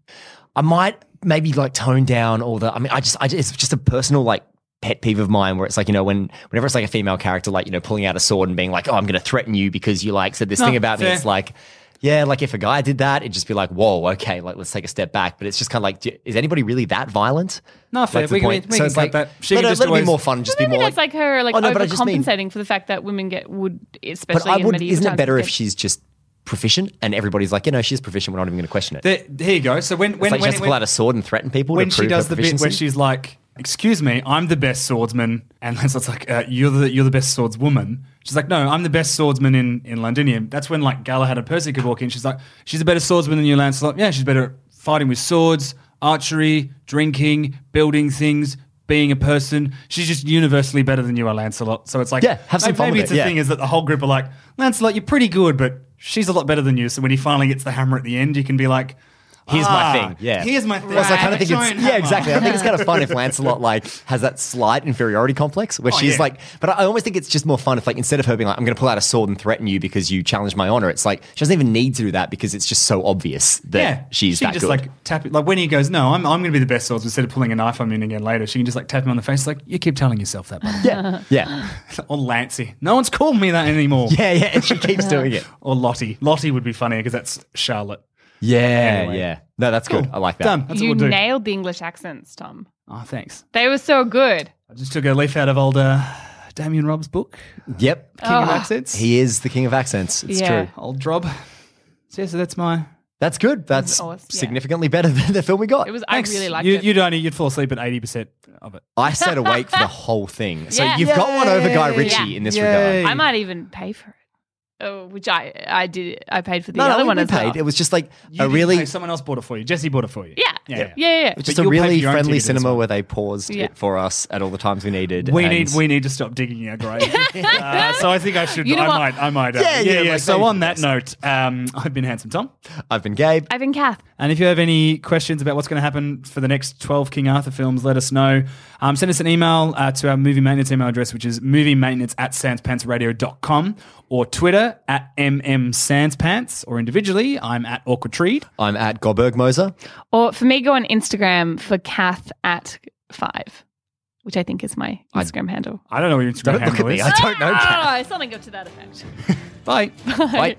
S5: I might maybe like tone down all the, I mean, I just, I just, it's just a personal like pet peeve of mine where it's like, you know, when, whenever it's like a female character, like, you know, pulling out a sword and being like, oh, I'm going to threaten you because you like said this
S4: No,
S5: thing oh, about me. It's like, yeah, like if a guy did that, it'd just be like, whoa, okay, like let's take a step back. But it's just kind of like, do- is anybody really that violent?
S4: No, fair.
S5: Like, to the
S4: We can-
S5: point.
S4: we
S5: so
S4: can
S5: it's like,
S4: that. She
S5: let,
S4: can
S5: it,
S4: just
S5: let it be more fun. Just be
S7: Maybe
S5: more
S7: that's like, her like
S5: Oh, no, but I mean-
S7: overcompensating for the fact that women get would
S5: But
S7: especially
S5: I
S7: in
S5: would,
S7: medieval
S5: isn't it better if
S7: get-
S5: she's just proficient and everybody's like, you know, she's proficient. We're not even going to question it.
S4: There, here you go. So when
S5: It's
S4: when
S5: like she
S4: when,
S5: has to pull out a sword and threaten people
S4: when
S5: to
S4: she does
S5: her
S4: the bit where she's like, "Excuse me, I'm the best swordsman," and Lancelot's like, uh, "You're the you're the best swordswoman." She's like, "No, I'm the best swordsman in in Londinium." That's when like Galahad and Percy could walk in. She's like, "She's a better swordsman than you, Lancelot." Yeah, she's better at fighting with swords, archery, drinking, building things. Being a person, she's just universally better than you are, Lancelot. So it's like,
S5: Yeah, have some
S4: maybe,
S5: fun
S4: maybe
S5: with
S4: it's
S5: it,
S4: the
S5: yeah.
S4: thing is that the whole group are like, Lancelot, you're pretty good, but she's a lot better than you. So when he finally gets the hammer at the end, you can be like,
S5: Here's my
S4: "Ah,
S5: thing." Yeah.
S4: here's my thing.
S5: Well, so I kind of think it's yeah,
S4: hammer."
S5: exactly. I think it's kind of fun if Lancelot like has that slight inferiority complex where
S4: Oh,
S5: she's
S4: yeah.
S5: like. But I almost think it's just more fun if like instead of her being like, "I'm going to pull out a sword and threaten you because you challenged my honor," it's like she doesn't even need to do that because it's just so obvious that
S4: yeah,
S5: she's
S4: she
S5: that
S4: just
S5: good.
S4: like tap it. Like when he goes, no, I'm, I'm going to be the best swords. Instead of pulling a knife on me again later, she can just like tap him on the face. Like you keep telling yourself that, buddy.
S5: yeah, yeah, [laughs]
S4: or Lancey. No one's called me that anymore. [laughs]
S5: yeah, yeah. And she keeps [laughs] doing it.
S4: Or Lottie. Lottie would be funny because that's Charlotte.
S5: Yeah,
S4: Anyway.
S5: yeah. No, that's good.
S4: Cool.
S5: I like that.
S4: Done. That's
S7: you
S4: what we'll do.
S7: nailed the English accents, Tom.
S4: oh, thanks.
S7: They were so good.
S4: I just took a leaf out of old uh, Damien Robb's book,
S5: Yep,
S4: King of
S7: Oh.
S4: Accents.
S5: he is the king of accents. It's
S7: Yeah.
S5: true.
S4: old Rob. So yeah, so that's my.
S5: That's good. That's
S7: awesome. Yeah.
S5: significantly better [laughs] than the film we got.
S7: It was.
S4: Thanks.
S7: I really liked
S4: you,
S7: it.
S4: You'd only you'd fall asleep at eighty percent of it.
S5: I stayed awake for the [laughs] whole thing. So
S7: Yeah.
S5: you've got one over Guy Ritchie
S7: Yeah.
S5: in this
S4: Yay.
S5: regard.
S7: I might even pay for it. Oh, which I I did. I paid for the
S5: No, no,
S7: other
S5: we-
S7: one
S5: we
S7: as
S5: paid.
S7: well.
S5: It was just like
S4: You
S5: a really,
S4: pay, someone else bought it for you. Jesse bought it for you.
S7: yeah,
S4: Yeah,
S7: yeah,
S4: yeah.
S7: yeah. yeah.
S5: just
S4: But
S5: a
S4: you'll
S5: really friendly cinema
S4: well.
S5: where they paused
S7: Yeah.
S5: it for us at all the times we needed.
S4: We
S5: and-
S4: need we need to stop digging our grave. [laughs] [laughs] uh, so I think I should.
S7: You know
S4: I
S7: what?
S4: might. I might. Uh,
S5: Yeah,
S4: yeah,
S5: yeah,
S4: yeah.
S5: like,
S4: so on that note, um, I've been handsome Tom,
S5: I've been Gabe.
S7: I've been Kath.
S4: and if you have any questions about what's going to happen for the next twelve King Arthur films, let us know. Um, send us an email uh, to our movie maintenance email address, which is movie maintenance at sanspantsradio.com or Twitter at mmsanspants, or individually, I'm at awkward treed.
S5: I'm at Goberg Moser.
S7: Or for me, go on Instagram for Kath at five, which I think is my
S5: I-
S7: Instagram handle.
S4: I don't know what your Instagram
S5: Don't look
S4: handle
S5: at me.
S4: is.
S5: I don't know. Kat.
S7: Ah, something up to that effect. [laughs]
S4: Bye.
S5: Wait.